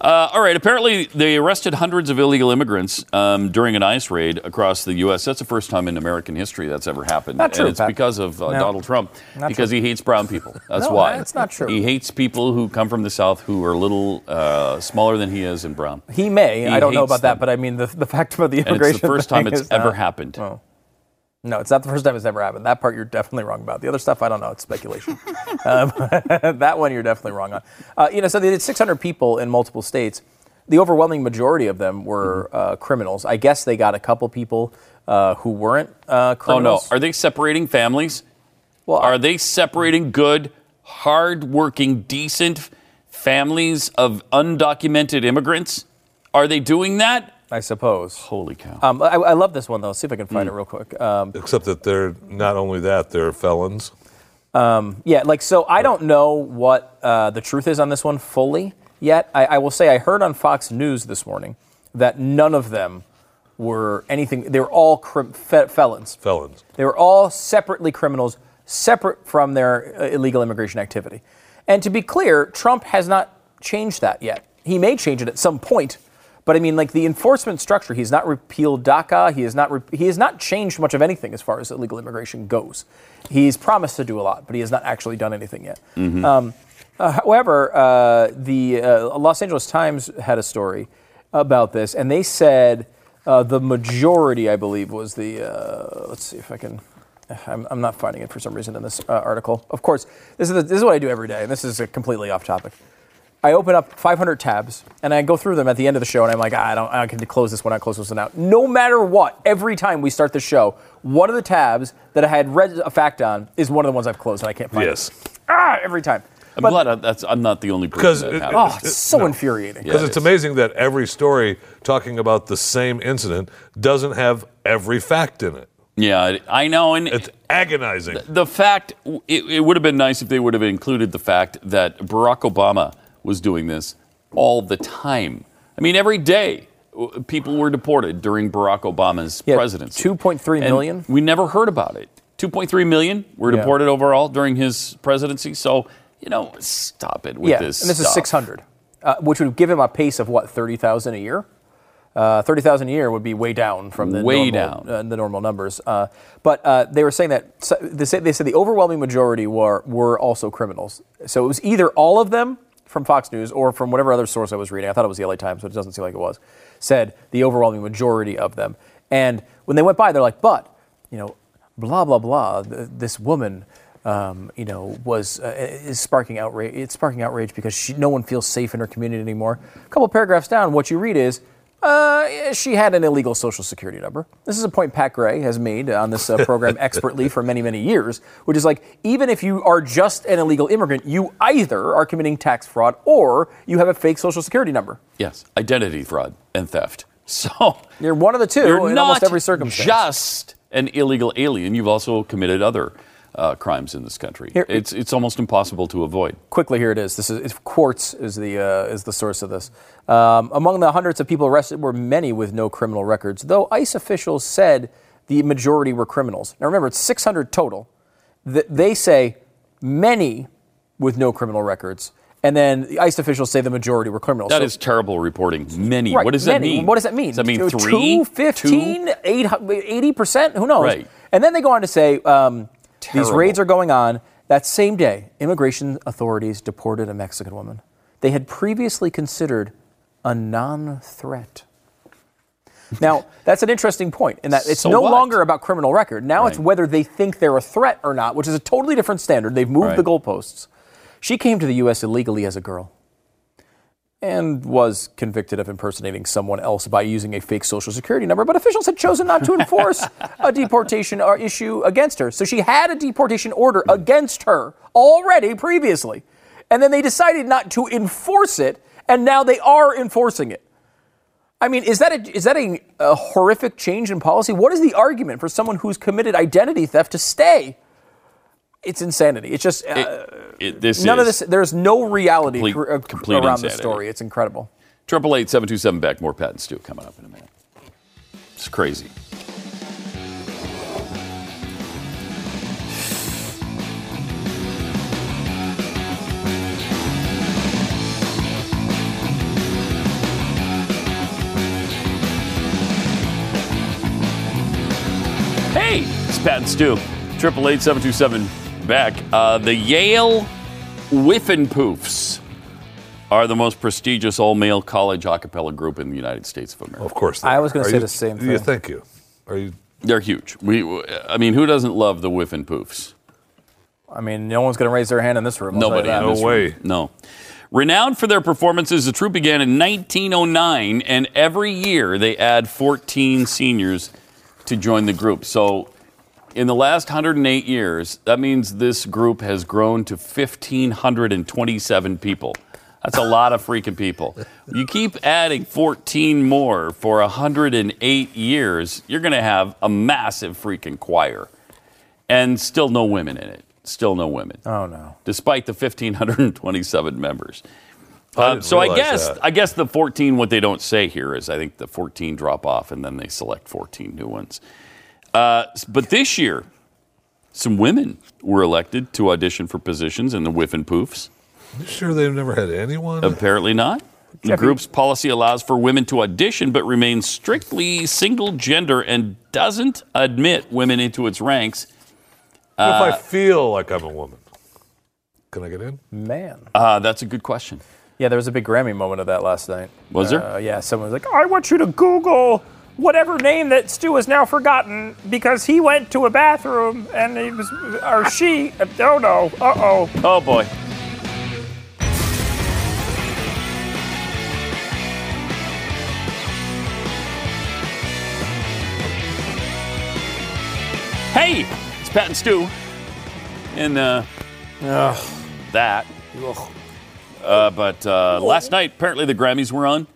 Uh, all right. Apparently, they arrested hundreds of illegal immigrants um, during an ICE raid across the U.S. That's the first time in American history that's ever happened. Not true, and it's Pat. because of uh, No. Donald Trump, Not because true. he hates brown people. That's No, why. that's not true. He hates people who come from the South who are a little uh, smaller than he is and brown. He may. He I don't know about that, but I mean, the, the fact about the immigration. And it's the first time it's ever not- happened. Oh. No, it's not the first time it's ever happened. That part you're definitely wrong about. The other stuff, I don't know. It's speculation. um, that one you're definitely wrong on. Uh, you know, so they did 600 people in multiple states. The overwhelming majority of them were uh, criminals. I guess they got a couple people uh, who weren't uh, Oh no! Are they separating families? well, Are they separating good, hard-working, decent families of undocumented immigrants? Are they doing that? I suppose. Holy cow! Um, I, I love this one though. See if I can find Hmm. it real quick. Um, Except that they're not only that, they're felons. Yeah, like so. I don't know what uh, the truth is on this one fully yet. I, I will say I heard on Fox News this morning that none of them were anything. They were all crim- fe- felons. Felons. They were all separately criminals, separate from their uh, illegal immigration activity. And to be clear, Trump has not changed that yet. He may change it at some point, but I mean, like the enforcement structure, he's not repealed DACA. He has not. Re- he has not changed much of anything as far as illegal immigration goes. He's promised to do a lot, but he has not actually done anything yet. Um, uh, however, uh, the uh, Los Angeles Times had a story about this, and they said uh, the majority, I believe, was the. Uh, let's see if I can. I'm, I'm not finding it for some reason in this uh, article. Of course, this is, the, this is what I do every day, and this is uh, completely off topic. I open up 500 tabs and I go through them at the end of the show, and I'm like, ah, I don't, I can close this one out, close this one out. No matter what, every time we start the show, one of the tabs that I had read a fact on is one of the ones I've closed, and I can't find Yes. it. Ah, every time. I'm But- glad I, that's, I'm not the only person that it- happens. Oh, it's so infuriating. Because Yeah, it's is. amazing that every story talking about the same incident doesn't have every fact in it. Yeah, I know. And It's agonizing. the fact, it, it would have been nice if they would have included the fact that Barack Obama was doing this all the time. I mean, every day people were deported during Barack Obama's Yeah, presidency. 2.3 million? And? We never heard about it. 2.3 million were Yeah. deported overall during his presidency. So, you know, stop it with yeah, this. and this is 600, uh, which would give him a pace of what 30,000 a year. Uh, 30,000 a year would be way down from the Way normal, down. uh, the normal numbers. Uh, but uh, they were saying that so they, said, they said the overwhelming majority were were also criminals. So it was either all of them from Fox News or from whatever other source I was reading. I thought it was the LA Times, but it doesn't seem like it was. Said the overwhelming majority of them. And when they went by, they're like, but you know, blah blah blah. th- This woman, um, you know, was uh, is sparking outrage. It's sparking outrage because she, no one feels safe in her community anymore. A couple paragraphs down, what you read is. Uh, she had an illegal social security number. This is a point Pat Gray has made on this uh, program expertly for many, many years, which is like even if you are just an illegal immigrant, you either are committing tax fraud or you have a fake social security number. Yes, identity fraud and theft. So You're one of the 2 you're in almost every circumstance. just an illegal alien. You've also committed other uh, crimes in this country. Here- it's it's almost impossible to avoid. quickly here it is. This is Quartz is the uh, is the source of this. Um, among the hundreds of people arrested were many with no criminal records, though ICE officials said the majority were criminals. Now remember, it's 600 total. Th- they say many with no criminal records, and then the ICE officials say the majority were criminals. That So- is terrible reporting. Many. Right, What does that mean? What does that mean? Does that mean three? Two, 15, Two? 80%? Who knows? Right. And then they go on to say um, these raids are going on. That same day, immigration authorities deported a Mexican woman. They had previously considered a non threat. Now, that's an interesting point in that it's So no what? longer about criminal record. Now it's whether they think they're a threat or not, which is a totally different standard. They've moved the goalposts. She came to the U.S. illegally as a girl and was convicted of impersonating someone else by using a fake social security number, but officials had chosen not to enforce a deportation or issue against her. So she had a deportation order against her already previously. And then they decided not to enforce it, and now they are enforcing it. I mean, is that a, is that a, a horrific change in policy? What is the argument for someone who's committed identity theft to stay? It's insanity. It's just uh, It- it- none of this. There's no reality complete- cr- uh, complete around the insanity. story. It's incredible. Triple eight seven two seven Beck. More Pat and Stu coming up in a minute. It's crazy. Hey, it's Pat and Stu. Triple eight seven two seven Beck. Uh, the Yale Whiffenpoofs are the most prestigious all-male college a cappella group in the United States of America. Of course. they I was gonna say you- the same You thing. think you? Are you? They're huge. We, I mean, who doesn't love the Whiffenpoofs? I mean, no one's going to raise their hand in this room. I'll Nobody. that. in No this way. room. No. Renowned for their performances, the troupe began in 1909, and every year they add 14 seniors to join the group. So, in the last 108 years, that means this group has grown to 1,527 people. That's a lot of freaking people. You keep adding 14 more for 108 years, you're going to have a massive freaking choir. And still no women in it. Still no women Oh no. despite the 1,527 members. I Um, didn't so I guess that. I guess the 14. What they don't say here is I think the 14 drop off and then they select 14 new ones. Uh, but this year, some women were elected to audition for positions in the Whiffenpoofs. You sure they've never had anyone? Apparently not. The group's policy allows for women to audition, but remains strictly single gender and doesn't admit women into its ranks. What if Uh, I feel like I'm a woman? Can I get in? Man. Uh, that's a good question. Yeah, there was a big Grammy moment of that last night. Was there? Uh, yeah, someone was like, I want you to Google whatever name that Stu has now forgotten because he went to a bathroom and he was, or she, oh no, uh oh. Oh boy. Hey, it's Pat and Stu. And uh, that. Uh, but uh, last night, apparently the Grammys were on.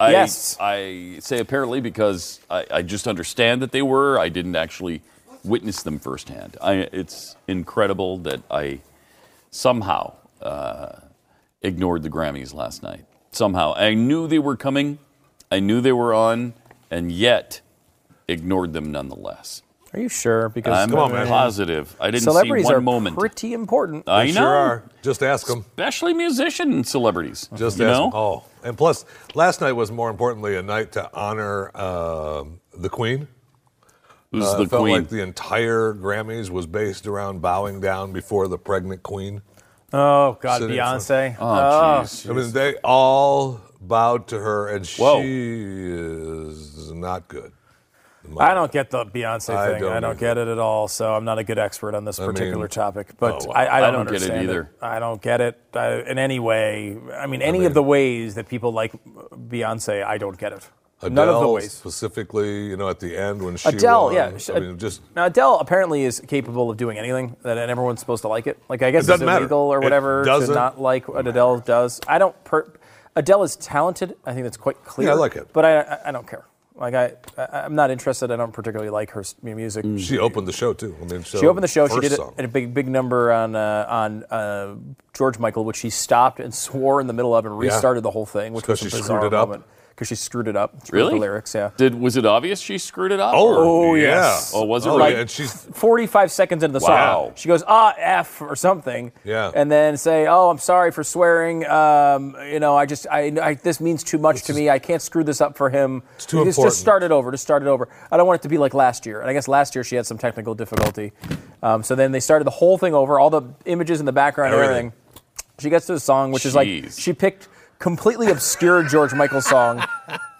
I, Yes. I say apparently because I, I just understand that they were. I didn't actually witness them firsthand. I, it's incredible that I somehow uh, ignored the Grammys last night. Somehow. I knew they were coming, I knew they were on, and yet ignored them nonetheless. Are you sure? Because I'm positive. I didn't see celebrities one are moment. pretty important. I They know. sure are. Just ask them. Especially musician celebrities. Just you ask know? them. Oh, and plus, last night was more importantly a night to honor um the Queen. Who's Uh, the it felt Queen? like the entire Grammys was based around bowing down before the pregnant Queen. Oh, God, Sitting in Beyonce. Oh, jeez. I mean, they all bowed to her, and Whoa. she is not good. I don't get the Beyonce I thing. don't I don't either. get it at all. So I'm not a good expert on this I mean- particular topic. But Oh. I, I I don't, don't get it understand either. I don't get it uh, in any way. I mean, any of the ways that people like Beyonce, I don't get it. Adele None of the ways. specifically, you know, at the end when she Adele, won, yeah. She- I mean, just Now Adele apparently is capable of doing anything that and everyone's supposed to like it. Like I guess It doesn't it's matter. illegal or whatever to doesn't- like what Adele does. I don't. Per- Adele is talented. I think that's quite clear. Yeah, I like it. But I, I, I don't care. Like I, I, I'm not interested. I don't particularly like her s- music. she opened the show too. I mean, so She opened the show. She did it song. at a big, big number on uh, on uh, George Michael, which she stopped and swore in the middle of and Yeah. restarted the whole thing, which was 'cause a she bizarre screwed it up? Moment because she screwed it up. Screwed Really? The lyrics, yeah. Did was it obvious she screwed it up? Oh, or- yeah. yes. Oh, was it Oh, really? yeah, and she's 45 seconds into the Wow. song, she goes, ah, F or something. Yeah. And then say, oh, I'm sorry for swearing. Um, you know, I just, I, I, this means too much to me. I can't screw this up for him. It's too just, important. Just start it over. Just start it over. I don't want it to be like last year. And I guess last year she had some technical difficulty. Um, so then they started the whole thing over, all the images in the background and Everything. everything. She gets to the song, which is like, she picked completely obscure George Michael song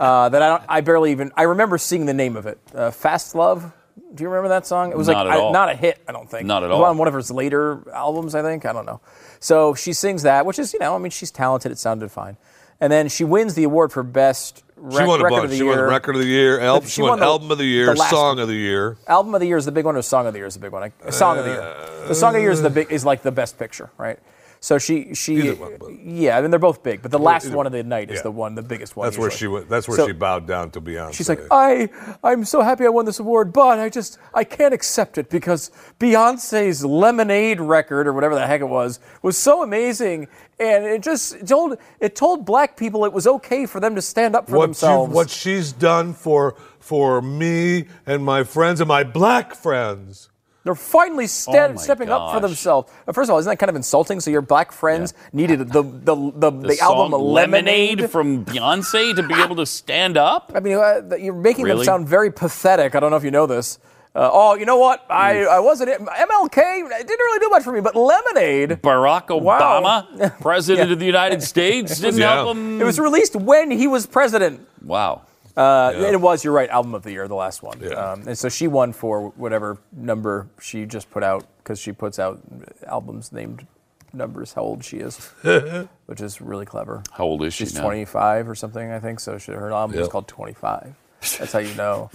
uh, that I, don't, I barely even, I remember seeing the name of it. Uh, Fastlove. Do you remember that song? It was Not like at I- all. not a hit, I don't think. Not at It was all. on one of her later albums, I think. I don't know. So she sings that, which is, you know, I mean, she's talented. It sounded fine. And then she wins the award for best she won a record bunch. of the She year. won record of the year. Al- She she, won won, the- album of the year, the last- song of the year. Album of the year is the big one, or song of the year is the big one. I, song of the year. The song of the year is the big is like the best picture, right? So she she one, but- yeah, I mean they're both big, but the last one of the night is Yeah. the one, the biggest one. That's where she went. That's where So- she bowed down to Beyonce. She's like, I, I'm so happy I won this award, but I just, I can't accept it because Beyonce's Lemonade record or whatever the heck it was was so amazing, and it just told, it told black people it was okay for them to stand up for what, themselves. what she's done for for me and my friends and my black friends. They're finally sta- Oh my stepping up for themselves. First of all, isn't that kind of insulting? So your black friends needed the the the, the, the album song Lemonade. from Beyonce to be able to stand up. I mean, uh, you're making them sound very pathetic. I don't know if you know this. Uh, oh, you know what? I, I wasn't MLK. It didn't really do much for me, but Lemonade. Barack Wow. Obama, president Yeah. of the United States, didn't Yeah. help him. It was released when he was president. wow. Uh, It was, you're right, album of the year, the last one. Yeah. Um, and so she won for whatever number she just put out because she puts out albums named numbers how old she is, which is really clever. How old is she She's 25 or something, I think. So she, her album is called 25. That's how you know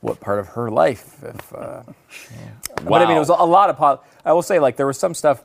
what part of her life. If, uh, But I mean, it was a lot of pop. I will say, like, there was some stuff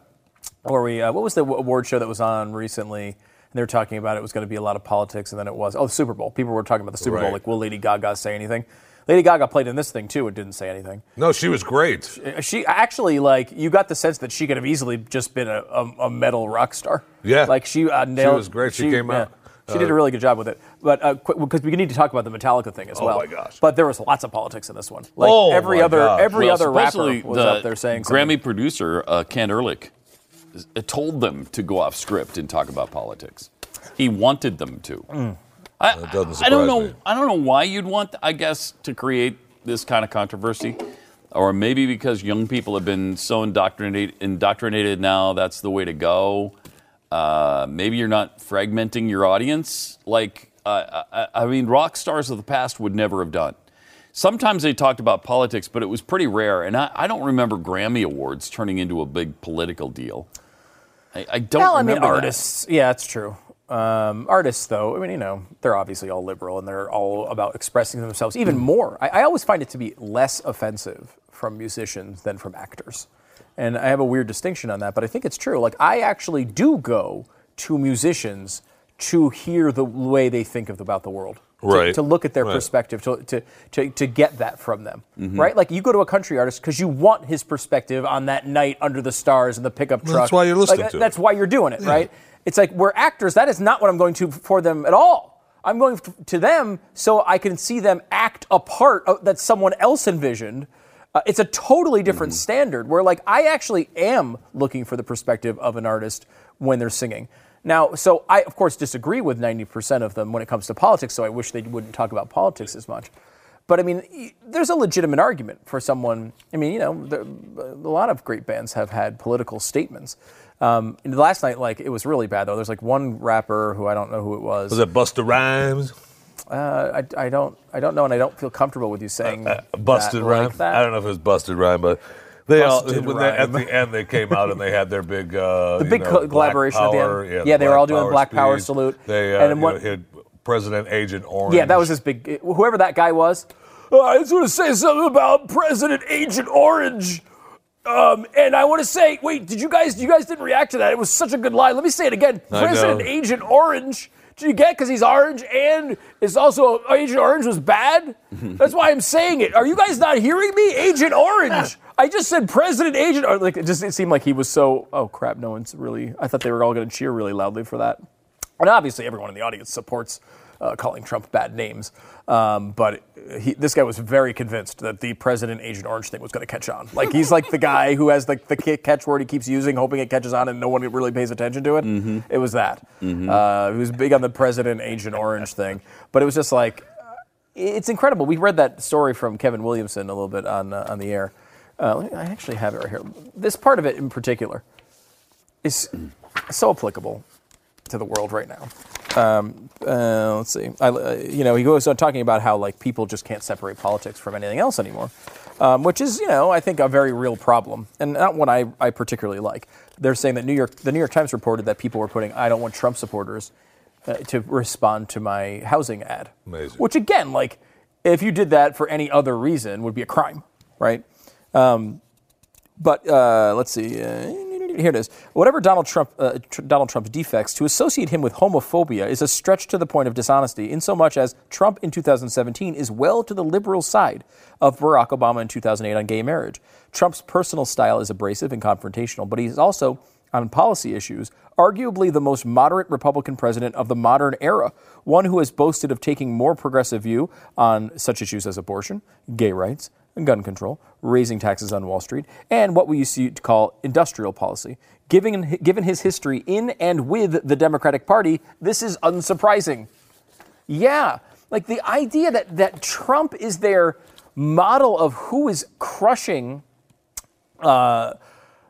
where we, uh, what was the award show that was on recently? And they're talking about it was going to be a lot of politics, and then it was, oh, the Super Bowl. People were talking about the Super Bowl, like, will Lady Gaga say anything? Lady Gaga played in this thing too and didn't say anything. No, she was great. She actually like you got the sense that she could have easily just been a, a, a metal rock star. Yeah. like she uh, nailed. was great. She came out, She uh, did a really good job with it. But because we need to talk about the Metallica thing as Oh well. Oh my gosh. But there was lots of politics in this one. Like Oh every my other gosh. every Well, other rapper was the up there saying Grammy something. producer uh, Ken Ehrlich uh, told them to go off script and talk about politics. He wanted them to. Mm. I, I don't know. me. I don't know why you'd want, I guess, to create this kind of controversy, or maybe because young people have been so indoctrinated. Indoctrinated now, that's the way to go. Uh, maybe you're not fragmenting your audience. Like, uh, I, I mean, rock stars of the past would never have done. Sometimes they talked about politics, but it was pretty rare. And I, I don't remember Grammy Awards turning into a big political deal. I, I don't Well, I mean, remember that. artists. Yeah, it's true. Um, artists, though, I mean, you know, they're obviously all liberal and they're all about expressing themselves even more. I, I always find it to be less offensive from musicians than from actors. And I have a weird distinction on that, but I think it's true. Like, I actually do go to musicians to hear the way they think of, about the world. To- Right. To, look at their Right. perspective, to, to, to, to get that from them. Mm-hmm. Right? Like, you go to a country artist because you want his perspective on that night under the stars in the pickup truck. That's why you're listening Like, to it. That's why you're doing it, right? It's like we're actors. That is not what I'm going to for them at all. I'm going to them so I can see them act a part of, that someone else envisioned. Uh, it's a totally different Mm-hmm. standard where, like, I actually am looking for the perspective of an artist when they're singing. Now, so I, of course, disagree with 90% of them when it comes to politics, so I wish they wouldn't talk about politics as much. But I mean, there's a legitimate argument for someone. I mean, you know, there, a lot of great bands have had political statements. Um, and last night, like, it was really bad though. There's like one rapper who I don't know who it was. Was it Busta Rhymes? Uh, I, I don't, I don't know, and I don't feel comfortable with you saying Uh, Busted that, Rhyme? Like that. I don't know if it was Busted Rhyme, but they all they, at the end they came out and they had their big uh, The you big know, co- Black collaboration at the end. Power, Yeah, the they were all doing Black Power salute. They uh, And what- know, hit President Agent Orange. Yeah, that was his big. Whoever that guy was. "Oh, I just want to say something about President Agent Orange. Um, and I want to say, wait, did you guys? You guys didn't react to that. It was such a good line. Let me say it again. I President know. Agent Orange. Did you get? Because he's orange, and it's also Agent Orange was bad. That's why I'm saying it. Are you guys not hearing me? Agent Orange. I just said President Agent. Or like it just it seemed like he was so. Oh crap! No one's really. I thought they were all going to cheer really loudly for that. And obviously, everyone in the audience supports uh, calling Trump bad names. Um, but he, this guy was very convinced that the President Agent Orange thing was going to catch on. Like he's like the guy who has like the ki- catchword he keeps using, hoping it catches on, and no one really pays attention to it. It was that. Uh, he was big on the President Agent Orange thing, but it was just like it's incredible. We read that story from Kevin Williamson a little bit on uh, on the air. Uh, me- I actually have it right here. This part of it in particular is so applicable to the world right now. Um, uh, let's see. I, uh, you know, he goes on talking about how like people just can't separate politics from anything else anymore, um, which is you know I think a very real problem and not one I, I particularly like. They're saying that New York, the New York Times reported that people were putting I don't want Trump supporters uh, to respond to my housing ad, Amazing. which again like if you did that for any other reason would be a crime, right? Um, but uh, let's see. Here it is. Whatever Donald Trump, uh, tr- Donald Trump's defects, to associate him with homophobia is a stretch to the point of dishonesty. In so much as Trump in 2017 is well to the liberal side of Barack Obama in 2008 on gay marriage. Trump's personal style is abrasive and confrontational, but he's also on policy issues, arguably the most moderate Republican president of the modern era, one who has boasted of taking more progressive view on such issues as abortion, gay rights, gun control, raising taxes on Wall Street, and what we used to call industrial policy. Given, given his history in and with the Democratic Party, this is unsurprising. Yeah, like the idea that, that Trump is their model of who is crushing uh,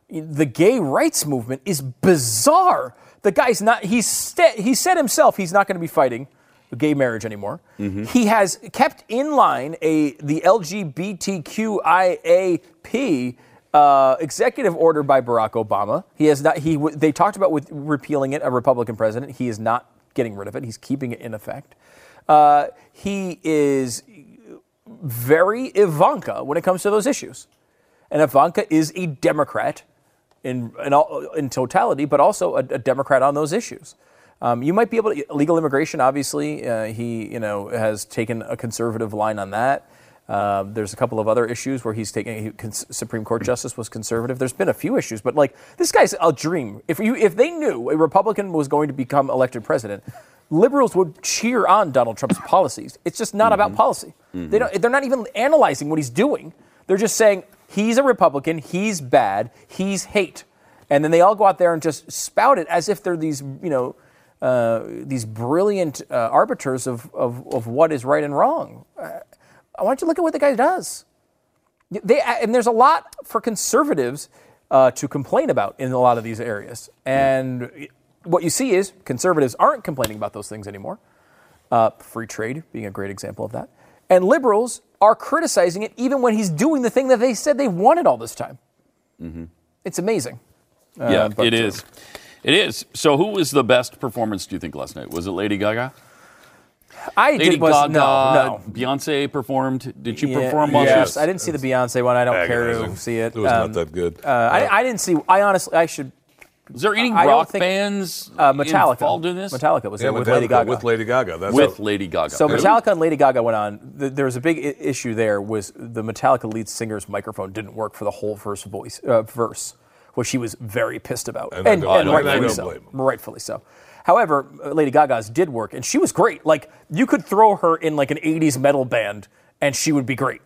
the gay rights movement is bizarre. The guy's not, he's sta- he said himself he's not going to be fighting gay marriage anymore. He has kept in line a the LGBTQIAP uh, executive order by Barack Obama. He has not. He they talked about with repealing it. A Republican president. He is not getting rid of it. He's keeping it in effect. Uh, he is very Ivanka when it comes to those issues, and Ivanka is a Democrat in in, all, in totality, but also a, a Democrat on those issues. Um, you might be able to legal immigration. Obviously, uh, he you know has taken a conservative line on that. Um, there's a couple of other issues where he's taking he, cons- Supreme Court justice was conservative. There's been a few issues, but like this guy's a dream. If you if they knew a Republican was going to become elected president, liberals would cheer on Donald Trump's policies. It's just not about policy. They don't. They're not even analyzing what he's doing. They're just saying he's a Republican, he's bad, he's hate, and then they all go out there and just spout it as if they're these you know. Uh, these brilliant uh, arbiters of, of, of what is right and wrong. Uh, why don't you look at what the guy does? They, and there's a lot for conservatives uh, to complain about in a lot of these areas. And what you see is conservatives aren't complaining about those things anymore. Uh, free trade being a great example of that. And liberals are criticizing it even when he's doing the thing that they said they wanted all this time. It's amazing. Uh, yeah, but, it uh, is. It is. So, who was the best performance? Do you think last night was it Lady Gaga? I Lady did was Gaga. no, no. Beyonce performed. Did she Yeah, perform while she yes, was? I didn't see the Beyonce one. I don't care to see it. It was not Um, that good. Uh, I, I didn't see. I honestly, I should. Was there any I rock think- bands Uh, Metallica. involved in this? Metallica was yeah, there with Metallica Lady Gaga. With Lady Gaga. That's With it. Lady Gaga. So Metallica and Lady Gaga went on. Th- There was a big issue there. Was the Metallica lead singer's microphone didn't work for the whole first voice uh, verse, which she was very pissed about, And I and, don't- and I don't rightfully blame so. him. Rightfully so. However, Lady Gaga's did work, and she was great. Like you could throw her in like an '80s metal band, and she would be great.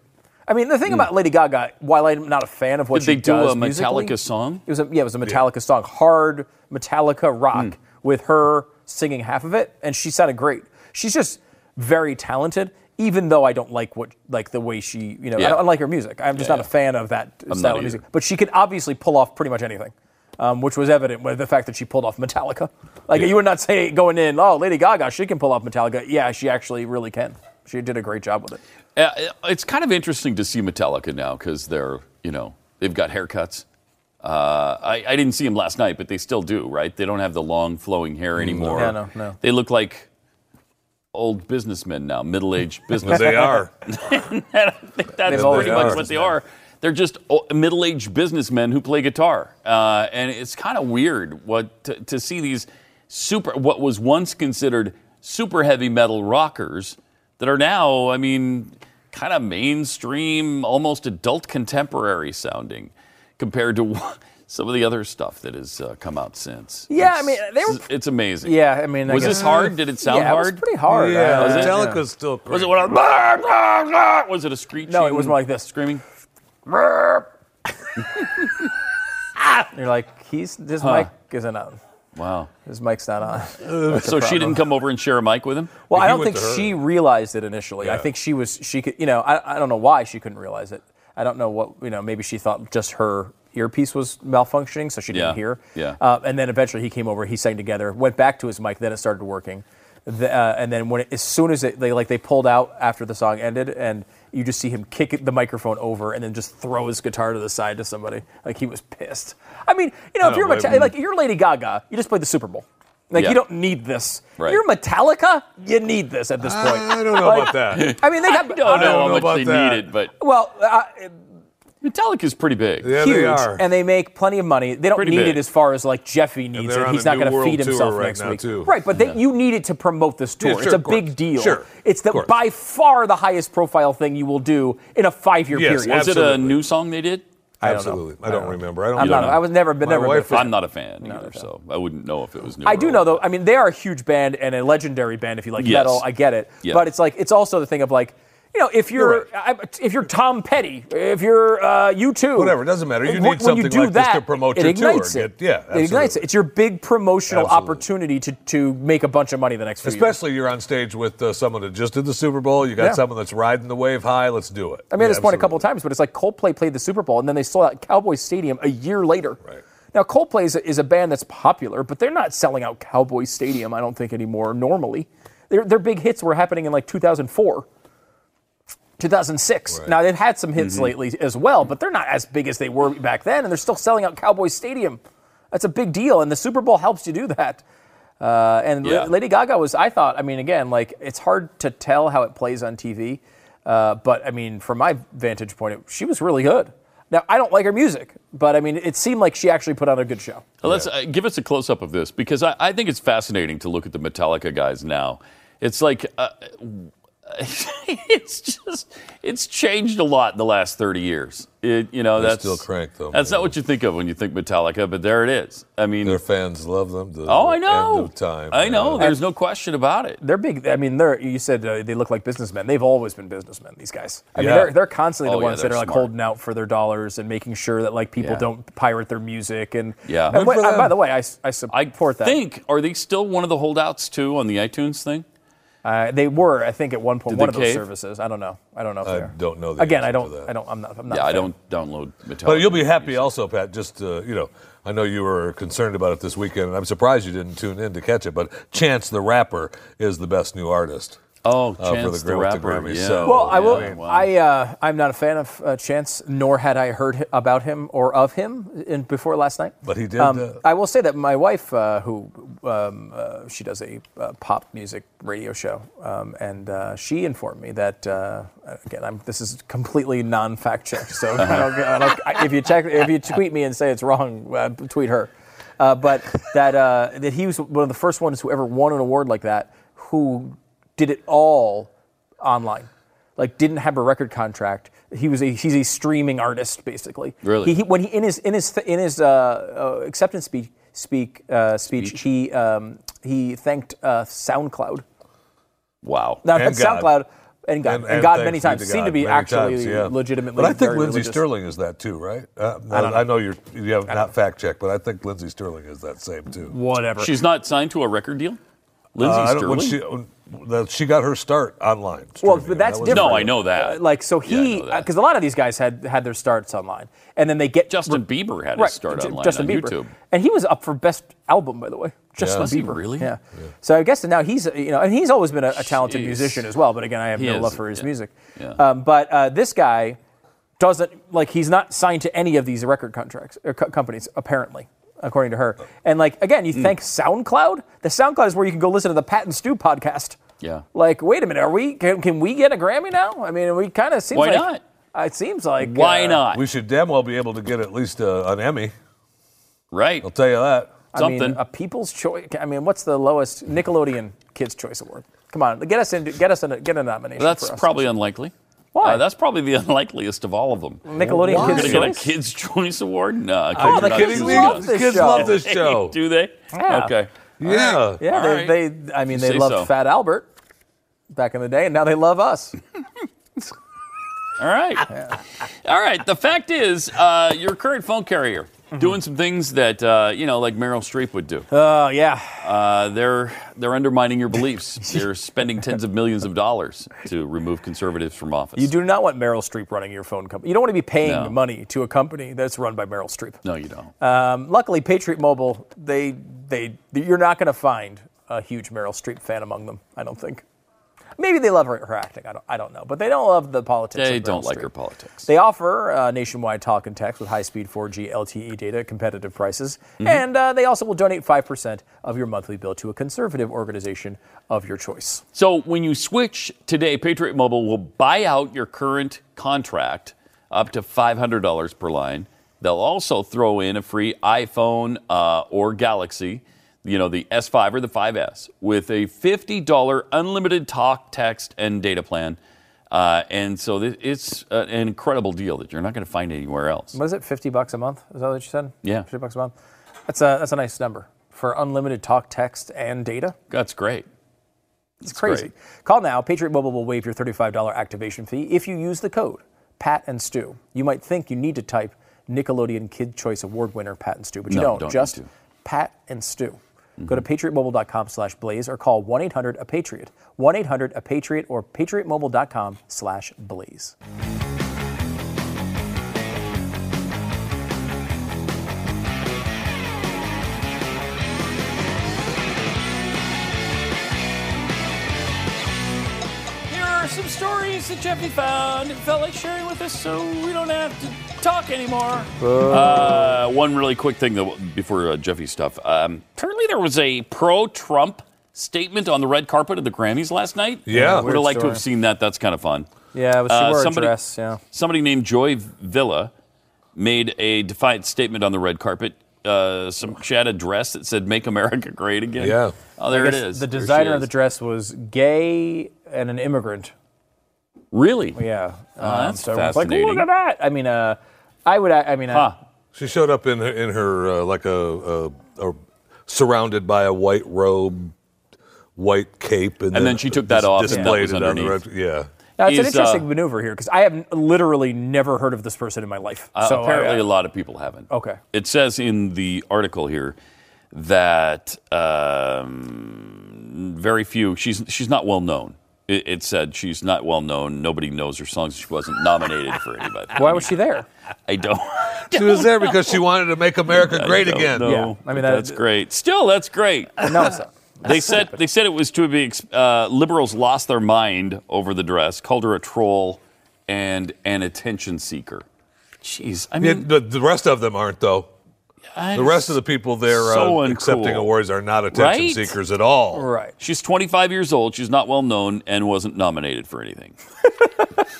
I mean, the thing about Lady Gaga, while I'm not a fan of what. Did she they do does a musically- Metallica song? It was a, yeah, it was a Metallica song, hard Metallica rock, Hmm. with her singing half of it, and she sounded great. She's just very talented, even though I don't like what like the way she, you know, Yeah. I don't like her music. I'm just Yeah, not a fan of that I'm style of music. But she could obviously pull off pretty much anything. Um, which was evident with the fact that she pulled off Metallica. Like you would not say going in, oh, Lady Gaga, she can pull off Metallica. Yeah, she actually really can. She did a great job with it. Uh, it's kind of interesting to see Metallica now because they're, you know, they've got haircuts. Uh, I, I didn't see them last night, but they still do, right? They don't have the long flowing hair anymore. Yeah, no, no. They look like old businessmen now, middle-aged businessmen. They are. I think that's They've pretty been much what they are. They're just middle-aged businessmen who play guitar, uh, and it's kind of weird what to, to see these super what was once considered super heavy metal rockers that are now, I mean, kind of mainstream, almost adult contemporary sounding compared to some of the other stuff that has uh, come out since. Yeah, I mean, they were- it's, it's amazing. Yeah, I mean, I was guess- this hard? Did it sound yeah, hard? It was pretty hard. Yeah, Uh, Was it? Metallica's still. Was it when I was, was it a screeching? No, it was more like this. Screaming. You're like, he's this Huh. mic isn't on. Wow. His mic's not on. So she didn't come over and share a mic with him? Well, I don't think she realized it initially. I think she was she could you know I, I don't know why she couldn't realize it. I don't know what you know maybe she thought just her earpiece was malfunctioning, so she didn't Yeah, hear. yeah. Uh, and then eventually he came over, he sang together, went back to his mic, then it started working. The, uh, and then when it, as soon as it, they like they pulled out after the song ended, and you just see him kick the microphone over and then just throw his guitar to the side to somebody. Like he was pissed. I mean, you know, I if you're don't Meta- like you're Lady Gaga, you just played the Super Bowl. Like Yeah. you don't need this. Right. You're Metallica. You need this at this point. I don't know about that. I mean, they got. I don't know don't how know much they that. need it, but Well, uh, Metallica's pretty big. Yeah, huge, they are. and they make plenty of money. They don't Pretty need big. it as far as like Jeffy needs it. He's not going to feed himself right next now, week. too. Right, but they, you need it to promote this tour. Yeah, it's a big deal. Sure, It's the by far the highest profile thing you will do in a five-year Yes, period. Was it a new song they did? I don't know. Absolutely. I don't remember. I don't. I'm not. know. I was never. Been My never. been a fan. I'm not a fan either, so I wouldn't know if it was new. I do old. know though. I mean, they are a huge band and a legendary band. If you like Yes. metal, I get it. Yeah. But it's like it's also the thing of like, you know, if you're, I, if you're Tom Petty, if you're uh, U2, Whatever, it doesn't matter. You need something do like this to promote it your tour. It. Get- yeah, it ignites it. It's your big promotional Absolutely. opportunity to to make a bunch of money the next few years. Especially you're on stage with uh, someone that just did the Super Bowl. You got Yeah. someone that's riding the wave high. Let's do it. I made Yeah, this point a couple of times, but it's like Coldplay played the Super Bowl and then they sold out Cowboy Stadium a year later. Right. Now Coldplay is a, is a band that's popular, but they're not selling out Cowboy Stadium. I don't think anymore. Normally, their their big hits were happening in like 2004. 2006. Now they've had some Mm-hmm. hits lately as well, but they're not as big as they were back then, and they're still selling out Cowboys Stadium. That's a big deal, and the Super Bowl helps you do that. Uh, and Yeah. Lady Gaga was, I thought, I mean, again, like it's hard to tell how it plays on TV, uh, but I mean, from my vantage point, she was really good. Now I don't like her music, but I mean, it seemed like she actually put on a good show. Well, Let's uh, give us a close up of this because I, I think it's fascinating to look at the Metallica guys now. It's like uh, it's just it's changed a lot in the last 30 years. It, you know, They're that's still crank, though, That's man. not what you think of when you think Metallica, but there it is. I mean, Their fans love them. to oh, I know. End of time. I know. man. There's no question about it. They're big. I mean, they're. You said uh, they look like businessmen. They've always been businessmen. These guys. I mean, they're they're constantly Oh, the yeah, ones that they're are like holding out for their dollars and making sure that like people Yeah. don't pirate their music. And Yeah. And wait, for uh, by the way, I support that. think are they still one of the holdouts too on the iTunes thing? Uh, they were, I think, at one point Did one they of those cave? services. I don't know. I don't know if I they are. don't know the Again, I answer to don't. that. I don't. I'm not. I'm not. Yeah, a I fan. don't download Metallica. But you'll be happy also, Pat. Just uh, you know, I know you were concerned about it this weekend, and I'm surprised you didn't tune in to catch it. But Chance the Rapper is the best new artist. Oh, uh, Chance for the, the Gra- with the Rapper, Grammys. yeah. So, Well, I will. Yeah, wow. I uh, I'm not a fan of uh, Chance, nor had I heard about him or of him in, before last night. But he did, Um, uh, I will say that my wife, uh, who um, uh, she does a uh, pop music radio show, um, and uh, she informed me that uh, again, I'm, this is completely non-fact check. So I don't, I don't, I- if you check, if you tweet me and say it's wrong, uh, tweet her. Uh, but that uh, that he was one of the first ones who ever won an award like that, who did it all online. Like didn't have a record contract. He was a he's a streaming artist basically. Really? He, he- when he in his in his in his uh, uh, acceptance speech speak uh, speech, Speech. he um, he thanked uh, SoundCloud. wow. Not And God. SoundCloud and God and, God many thanks be times. Seemed to be actually times, yeah. legitimately. But I think very Lindsey religious. Stirling is that too, right? Uh, I don't know. I know you're you have not fact checked, but I think Lindsey Stirling is that same too. Whatever. She's not signed to a record deal. Lindsey Uh, I don't- when Stirling. she, when, that she got her start online. Well, but that's that different. No, I know that. Uh, like so he know that. because a lot of these guys had had their starts online, and then they get Justin Bieber had his start J- online Justin on Bieber. YouTube. and he was up for best album by the way. Justin Was he Bieber, really? Yeah. So I guess now he's you know, and he's always been a, a talented Jeez. musician as well. But again, I have He no is, love for his yeah. music. Yeah. Um, but uh, this guy doesn't like he's not signed to any of these record contracts or co- companies apparently. According to her, and like again, Hmm. you thank SoundCloud. The SoundCloud is where you can go listen to the Pat and Stu podcast. Yeah. Like, wait a minute, are we? Can, can we get a Grammy now? I mean, we kind of seems Why like. not? Uh, it seems like. Why uh, not? We should damn well be able to get at least uh, an Emmy. right. I'll tell you that. I mean, Something. a People's Choice. I mean, what's the lowest Nickelodeon Kids Choice Award? Come on, get us into get us in a, get a nomination. That's for us. probably unlikely. Why? Uh, that's probably the unlikeliest of all of them. Nickelodeon Why? You're Kids going to get a Kids' Choice Award? No, Oh, the kids love us. this Kids show. love this show. Do they? Yeah. Okay. Yeah. Yeah, they, right. they. I mean, they loved so. Fat Albert back in the day, and now they love us. All right. All right. The fact is, uh, your current phone carrier Mm-hmm. doing some things that uh, you know, like Meryl Streep would do. Oh yeah, Uh, they're they're undermining your beliefs. they're spending tens of millions of dollars to remove conservatives from office. you do not want Meryl Streep running your phone company. You don't want to be paying No. money to a company that's run by Meryl Streep. No, you don't. Um, luckily, Patriot Mobile, they, they, you're not going to find a huge Meryl Streep fan among them. I don't think. Maybe they love her, her acting. I don't, I don't know, but they don't love the politics. they don't like her politics. They offer uh, nationwide talk and text with high-speed 4G LTE data at competitive prices, Mm-hmm. and uh, they also will donate five percent of your monthly bill to a conservative organization of your choice. So when you switch today, Patriot Mobile will buy out your current contract up to $500 per line. They'll also throw in a free iPhone uh, or Galaxy, you know, the S5 or the 5S, with a $50 unlimited talk, text, and data plan. Uh, and so th- it's uh, an incredible deal that you're not going to find anywhere else. What is it? Fifty bucks a month? Is that what you said? Yeah. fifty bucks a month. That's a that's a nice number for unlimited talk, text, and data. That's great. It's crazy. Call now. Patriot Mobile will waive your $35 activation fee if you use the code Pat and Stu. You might think you need to type Nickelodeon Kid Choice Award winner Pat and Stu, but you No, don't. don't just. Pat and Stu. Go to patriotmobile.com slash blaze or call 1-800-A-PATRIOT. 1-800-A-PATRIOT or patriotmobile.com slash blaze. Stories that Jeffy found and felt like sharing with us so we don't have to talk anymore. Uh, one really quick thing though, before uh, Jeffy's stuff. Um, apparently, there was a pro Trump statement on the red carpet of the Grammys last night. Yeah. Would have liked to have seen that. That's kind of fun. Yeah, but she Uh, wore somebody- a dress, yeah. Somebody named Joy Villa made a defiant statement on the red carpet. Uh, some she had a dress that said "Make America Great Again." Yeah. Oh, there I it guess is. The designer of the dress was gay and an immigrant. Really? Yeah. Oh, that's so everyone's like, fascinating. look at that. I mean, uh, I would. I mean, uh, She showed up in her, in her uh, like a, a, a surrounded by a white robe, white cape, and, And then she took that dis- off and that displayed was it on the underneath. robe. Yeah. Now, it's an Is, interesting uh, maneuver here because I have literally never heard of this person in my life. Uh, so apparently, a lot of people haven't. Okay. It says in the article here that um, very few. She's she's not well known. It, it said she's not well known. Nobody knows her songs. She wasn't nominated for anybody. Why was she there? I don't. She was there because she wanted to make America I great again. know, Yeah, I mean, that- that's great. Still, that's great. No, it's not. They said they said it was to be uh, liberals lost their mind over the dress, called her a troll and an attention seeker. Jeez, I Yeah, mean, the, the rest of them aren't though. I- The rest of the people there so uh, accepting awards are not attention Right? seekers at all. Right. she's 25 years old. She's not well known and wasn't nominated for anything.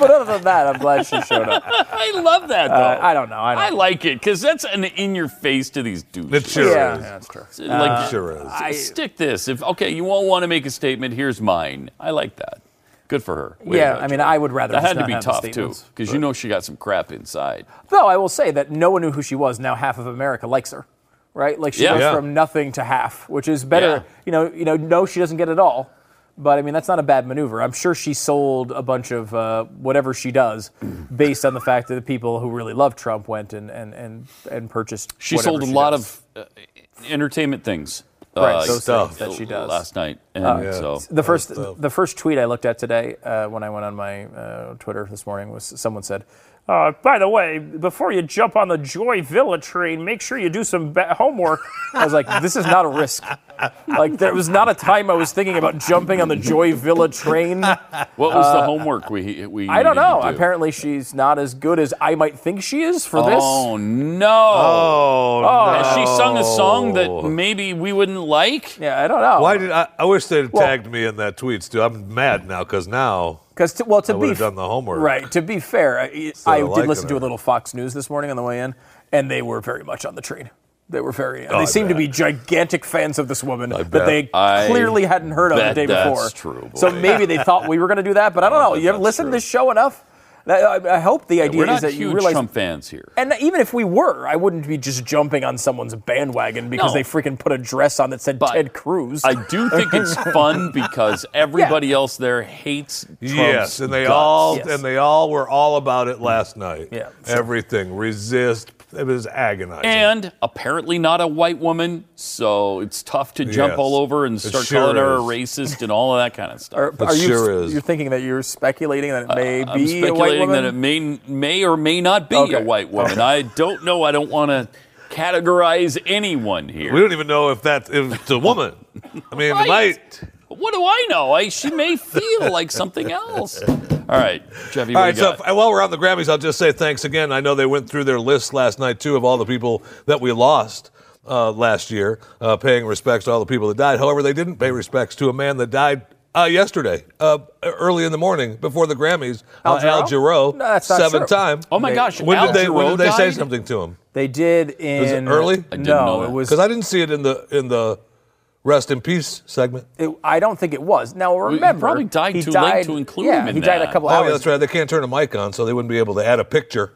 But other than that, I'm glad she showed up. I love that though. Uh, I don't know. I, don't I like it because that's an in your face to these dudes. It sure yeah, is. yeah, that's true. like, sure is. I, stick this. If okay, you won't want to make a statement. Here's mine. I like that. Good for her. Way Yeah, I mean, I would rather That just had to be tough too, because you know she got some crap inside. Though I will say that no one knew who she was. Now half of America likes her, right? Like she Yeah. goes Yeah. from nothing to half, which is better. Yeah. You know, you know, no, she doesn't get it all, but I mean that's not a bad maneuver. I'm sure she sold a bunch of uh, whatever she does, based on the fact that the people who really love Trump went and and and, and purchased. She sold a she lot does. of uh, entertainment things. Right, uh, those stuff. that she does. last night, and Yeah. so The first, the first tweet I looked at today uh, when I went on my uh, Twitter this morning was someone said, uh, "By the way, before you jump on the Joy Villa train, make sure you do some ba- homework." I was like, "This is not a risk. Like there was not a time I was thinking about jumping on the Joy Villa train. what was the homework we we? Uh, I don't know. do? Apparently, she's not as good as I might think she is for this. Oh no! Oh, no! Has she sung a song that maybe we wouldn't like? Yeah, I don't know. Why did I? I wish they'd Well- tagged me in that tweet, Stu. I'm mad now because now Because to, well, to I be done the homework. Right. To be fair, I, So I I did listen to a little Fox News this morning on the way in, and they were very much on the train. They were very. Oh, I they seemed to be gigantic fans of this woman bet. that they I clearly hadn't heard of the bet day that's before. true, So maybe they thought we were going to do that, but I don't know. bet You ever that's listen to this show enough? That- I, I hope the idea We're is that you realize. Trump fans here. and even if we were, I wouldn't be just jumping on someone's bandwagon because No. they freaking put a dress on that said But Ted Cruz. I do think it's fun because everybody else there hates Trump's yes, and they guts. all Yes. and they all were all about it last night. Yeah, sure. everything resist. It was agonizing. And apparently not a white woman, so it's tough to jump Yes. all over and start sure calling her a racist and all of that kind of stuff. are, It are you, sure is. You're thinking that you're speculating that it may uh, I'm be a white speculating woman. that it may may or may not be Okay. a white woman. I don't know. I don't want to categorize anyone here. we don't even know if that's if it's a woman. I mean, it might. What do I know? I, she may feel like something else. All right, Jeffy. All what right, do you so got? f- while we're on the Grammys, I'll just say thanks again. I know they went through their list last night too of all the people that we lost uh, last year, uh, paying respects to all the people that died. However, they didn't pay respects to a man that died uh, yesterday, uh, early in the morning before the Grammys. Al uh, Al Jarreau? Giro, No, that's not seven true. time. oh my They- gosh, When Al did they when did they say something to him? They did in. Was it early? I didn't no, know it was. Because I didn't see it in the in the rest in peace segment. it- I don't think it was. Now he remember, probably died he too late to include yeah, him in he died a that. couple Oh, hours. yeah, that's right. They can't turn a mic on, so they wouldn't be able to add a picture.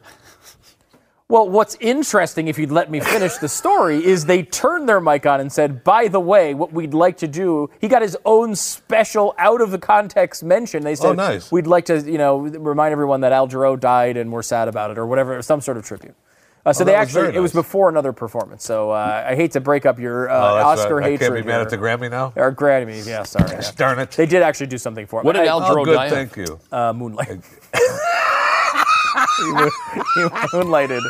Well, what's interesting, if you'd let me finish the story, is they turned their mic on and said, "By the way, what we'd like to do." He got his own special, out of the context mention. They oh, said, Oh, nice. We'd like to, you know, remind everyone that Al Jarreau died and we're sad about it, or whatever, some sort of tribute." Uh, so Oh, they actually, very it was before another performance. So uh, I hate to break up your uh, Oh, that's Oscar right. I can't be mad at the. Grammy now. Or Grammys, yeah, sorry. yeah. Darn it. They did actually do something for him. What did I- Al Oh, Jarreau good. die? Thank you. uh, Moonlight. he, moon- he moonlighted.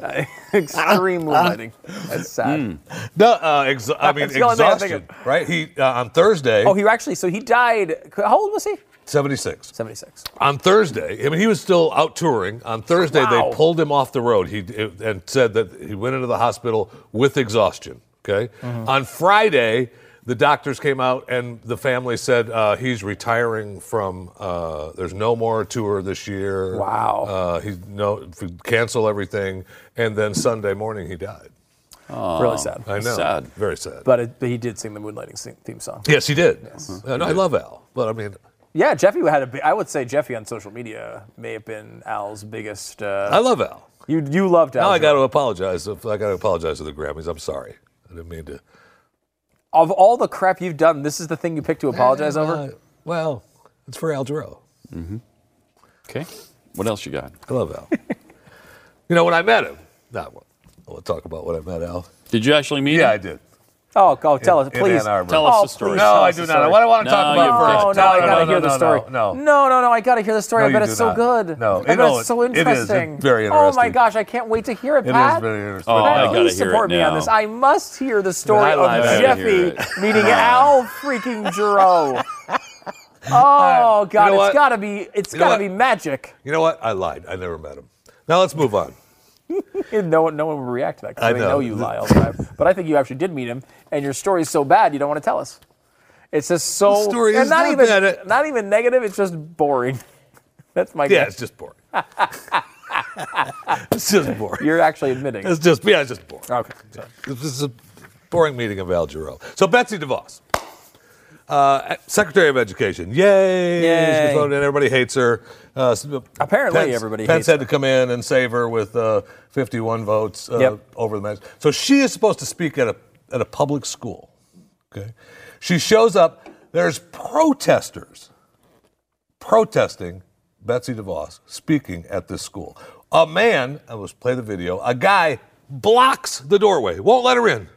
Uh, extreme moonlighting. That's sad. No, uh, ex- I mean That's the only thing I'm exhaustion, right? He uh, on Thursday, Oh, he actually, so he died. How old was he? Seventy six. 76. On Thursday, I mean, he was still out touring. On Thursday, Wow. they pulled him off the road. He and said that he went into the hospital with exhaustion. Okay. Mm-hmm. On Friday, the doctors came out and the family said uh, he's retiring from. Uh, there's no more tour this year. Wow. Uh, he no cancel everything, and then Sunday morning he died. really sad. I know. sad. Very sad. But, it, but he did sing the moonlighting theme song. yes, he did. And I love Al, but I mean, Yeah, Jeffy had a big. I would say Jeffy on social media may have been Al's biggest. Uh, I love Al. You you loved Al. Now I got to apologize. I got to apologize to the Grammys. I'm sorry. I didn't mean to. Of all the crap you've done, this is the thing you picked to apologize over. Uh, well, it's for Al Jarreau. Mm-hmm. Okay. What else you got? I love Al. you know, when I met him, not I want to talk about when I met Al. Did you actually meet Yeah, him? I did. Oh, go tell In- us, in please. Ann Arbor. Tell us Oh, the story. please No, I do not. story. What I want to No, talk you about No, first. no, I gotta no, hear no, the story. No, no. no, no, no, I gotta hear the story. No, I bet it's so not. good. No, oh, I you bet it's so interesting. it is. It's interesting. Oh my gosh, I can't wait to hear it, Pat. It is Pat. very interesting. Oh, Pat, I please hear support it me on this. I must hear the story I of lied. I gotta hear Jeffy it. meeting Al freaking Jarreau. Oh God, it's gotta be. it's gotta be magic. You know what? I lied. I never met him. Now let's move on. No one, no one will react to that because I they know. know you lie all the time. But I think you actually did meet him, and your story is so bad you don't want to tell us. It's just so. The story and is not not even bad. Uh, not even negative. It's just boring. That's my Yeah, guess. it's just boring. it's just boring. You're actually admitting. It's just yeah, it's just boring. Okay. This is a boring meeting of Al Jarreau. So Betsy DeVos, uh, Secretary of Education, yay! Yay. She's voted in. Everybody hates her. Uh, Apparently Pence, everybody Pence had to come in and save her with uh, 51 votes uh, Yep. over the match. So she is supposed to speak at a at a public school. Okay, she shows up. There's protesters protesting Betsy DeVos speaking at this school. A man, I was play the video, a guy blocks the doorway, won't let her in.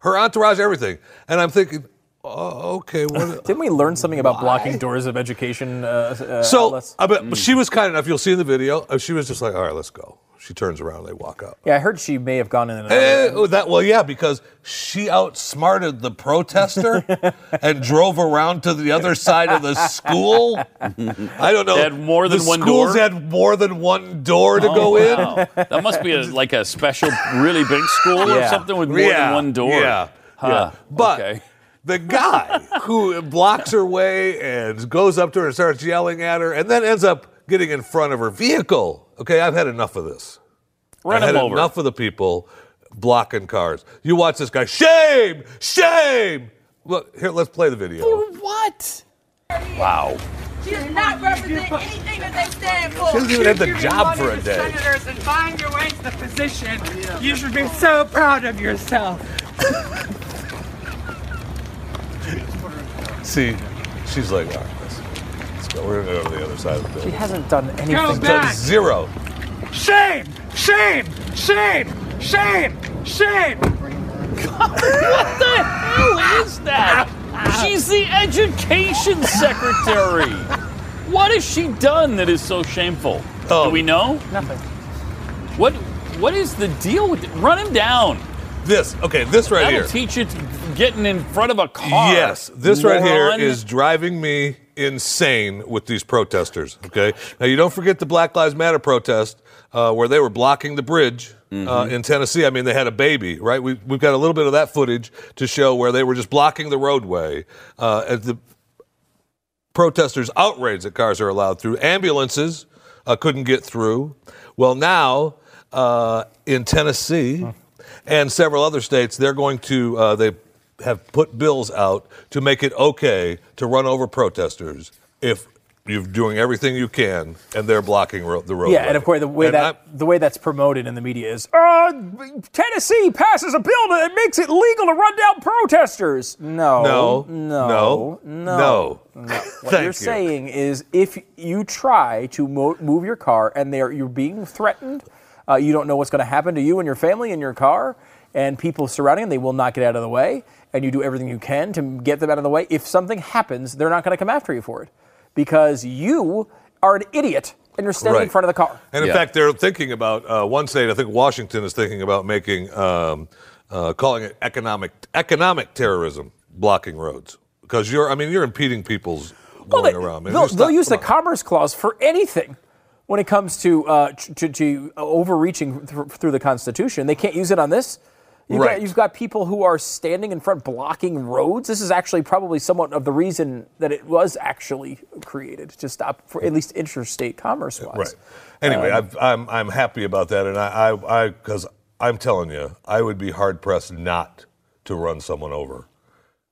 Her entourage, everything. And I'm thinking, oh, okay, what? Didn't we learn something about blocking doors of education? Uh, uh, so, outlets? I bet, but she was kind enough. You'll see in the video. uh, She was just like, all right, let's go. She turns around, and they walk out. yeah, I heard she may have gone in another. Eh, oh, that well, yeah, because she outsmarted the protester and drove around to the other side of the school. I don't know. They had more than the one schools door? had more than one door to Oh, go in. That must be a, like a special, really big school or something with more yeah, than one door. Yeah, Huh. yeah. But Okay. The guy who blocks her way and goes up to her and starts yelling at her, and then ends up getting in front of her vehicle. Okay, I've had enough of this. Run I him had over. enough of the people blocking cars. You watch this guy. Shame! Shame! Look, here, let's play the video. For What? Wow. She does not represent anything that they stand for. She doesn't even have the job for a day. Senators and find your way to the position. You should be so proud of yourself. See, she's like, all right, let's, let's go. We're gonna go to the other side of the She building. hasn't done Go anything. back. Zero. Shame! Shame! Shame! Shame! Shame! What the hell is that? She's the education secretary. What has she done that is so shameful? Oh. Do we know? Nothing. What What is the deal with it? Run him down. This, okay, this right That'll here. teach you getting in front of a car. Yes, this right here is driving me insane with these protesters. Okay, now you don't forget the Black Lives Matter protest uh, where they were blocking the bridge uh, in Tennessee. I mean, they had a baby, right? We, we've got a little bit of that footage to show where they were just blocking the roadway uh, as the protesters outraged that cars are allowed through. Ambulances uh, couldn't get through. Well, now uh, in Tennessee and several other states, they're going to uh, they have put bills out to make it okay to run over protesters if you're doing everything you can and they're blocking ro- the road. Yeah, and of course the way And that the way that's promoted in the media is uh, Tennessee passes a bill that makes it legal to run down protesters. No, No, no, no, no, no. no. What Thank you're you. saying is if you try to mo- move your car and they're you're being threatened, uh, you don't know what's going to happen to you and your family in your car, and people surrounding them, they will not get out of the way, and you do everything you can to get them out of the way. If something happens, they're not going to come after you for it because you are an idiot and you're standing in front of the car. And in Yeah. fact, they're thinking about uh, one state. I think Washington is thinking about making, um, uh, calling it economic economic terrorism, blocking roads because you're. I mean, you're impeding people's Well, going they, around. man. will they'll stop- use the on. Commerce Clause for anything when it comes to uh, to, to, overreaching th- through the Constitution. They can't use it on this. You've, Right. got, you've got people who are standing in front blocking roads. This is actually probably somewhat of the reason that it was actually created to stop, for at least interstate commerce wise. Right. Anyway, Um, I've, I'm I'm happy about that, and I I because I'm telling you, I would be hard pressed not to run someone over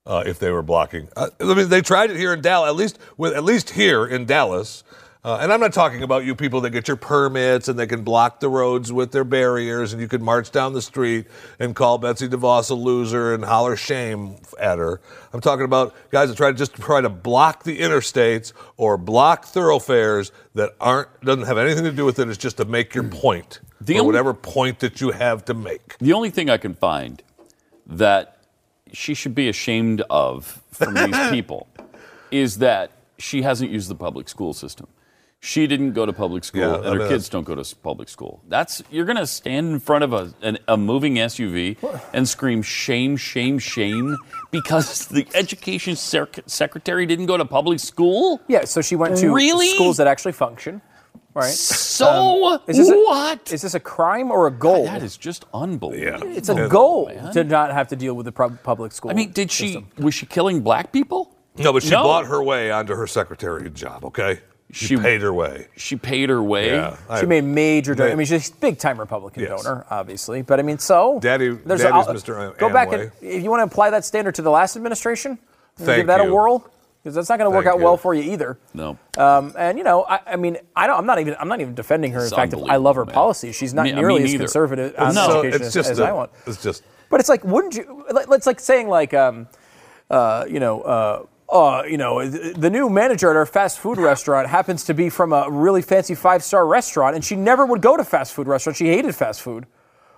uh, if they were blocking. Uh, I mean, they tried it here in Dallas, at least with at least here in Dallas. Uh, and I'm not talking about you people that get your permits and they can block the roads with their barriers and you can march down the street and call Betsy DeVos a loser and holler shame at her. I'm talking about guys that try to just try to block the interstates or block thoroughfares that aren't doesn't have anything to do with it. It's just to make your point The or only- whatever point that you have to make. The only thing I can find that she should be ashamed of from these people is that she hasn't used the public school system. She didn't go to public school, Yeah, I and her mean, kids don't go to public school. That's you're going to stand in front of a, an, a moving SUV and scream shame, shame, shame because the education sec- secretary didn't go to public school. Yeah, so she went to Really? schools that actually function. Right. So um, is this a- what? is this a crime or a goal? That is just unbelievable. It's a goal to not have to deal with the public school. I mean, did she was she killing black people? No, but she No. bought her way onto her secretary job. Okay, she, She- paid her way. She paid her way. Yeah, I- She made major. Don- Ma- I mean, she's a big time Republican Yes. donor, obviously. But I mean, so Daddy- there's Daddy's a, Mr. Go back and if you want to apply that standard to the last administration, Thank give that you. a whirl because that's not going to work Thank out you. well for you either. No. Um, and you know, I, I mean, I don't. I'm not even. I'm not even defending her. In fact, I love her man. policies. She's not Me- me nearly as conservative on No. So education it's as, just as a- I want. It's just But it's like, wouldn't you? like- It's like saying like, um, uh, you know, uh, uh, you know, the new manager at our fast food restaurant happens to be from a really fancy five star restaurant, and she never would go to fast food restaurants. She hated fast food.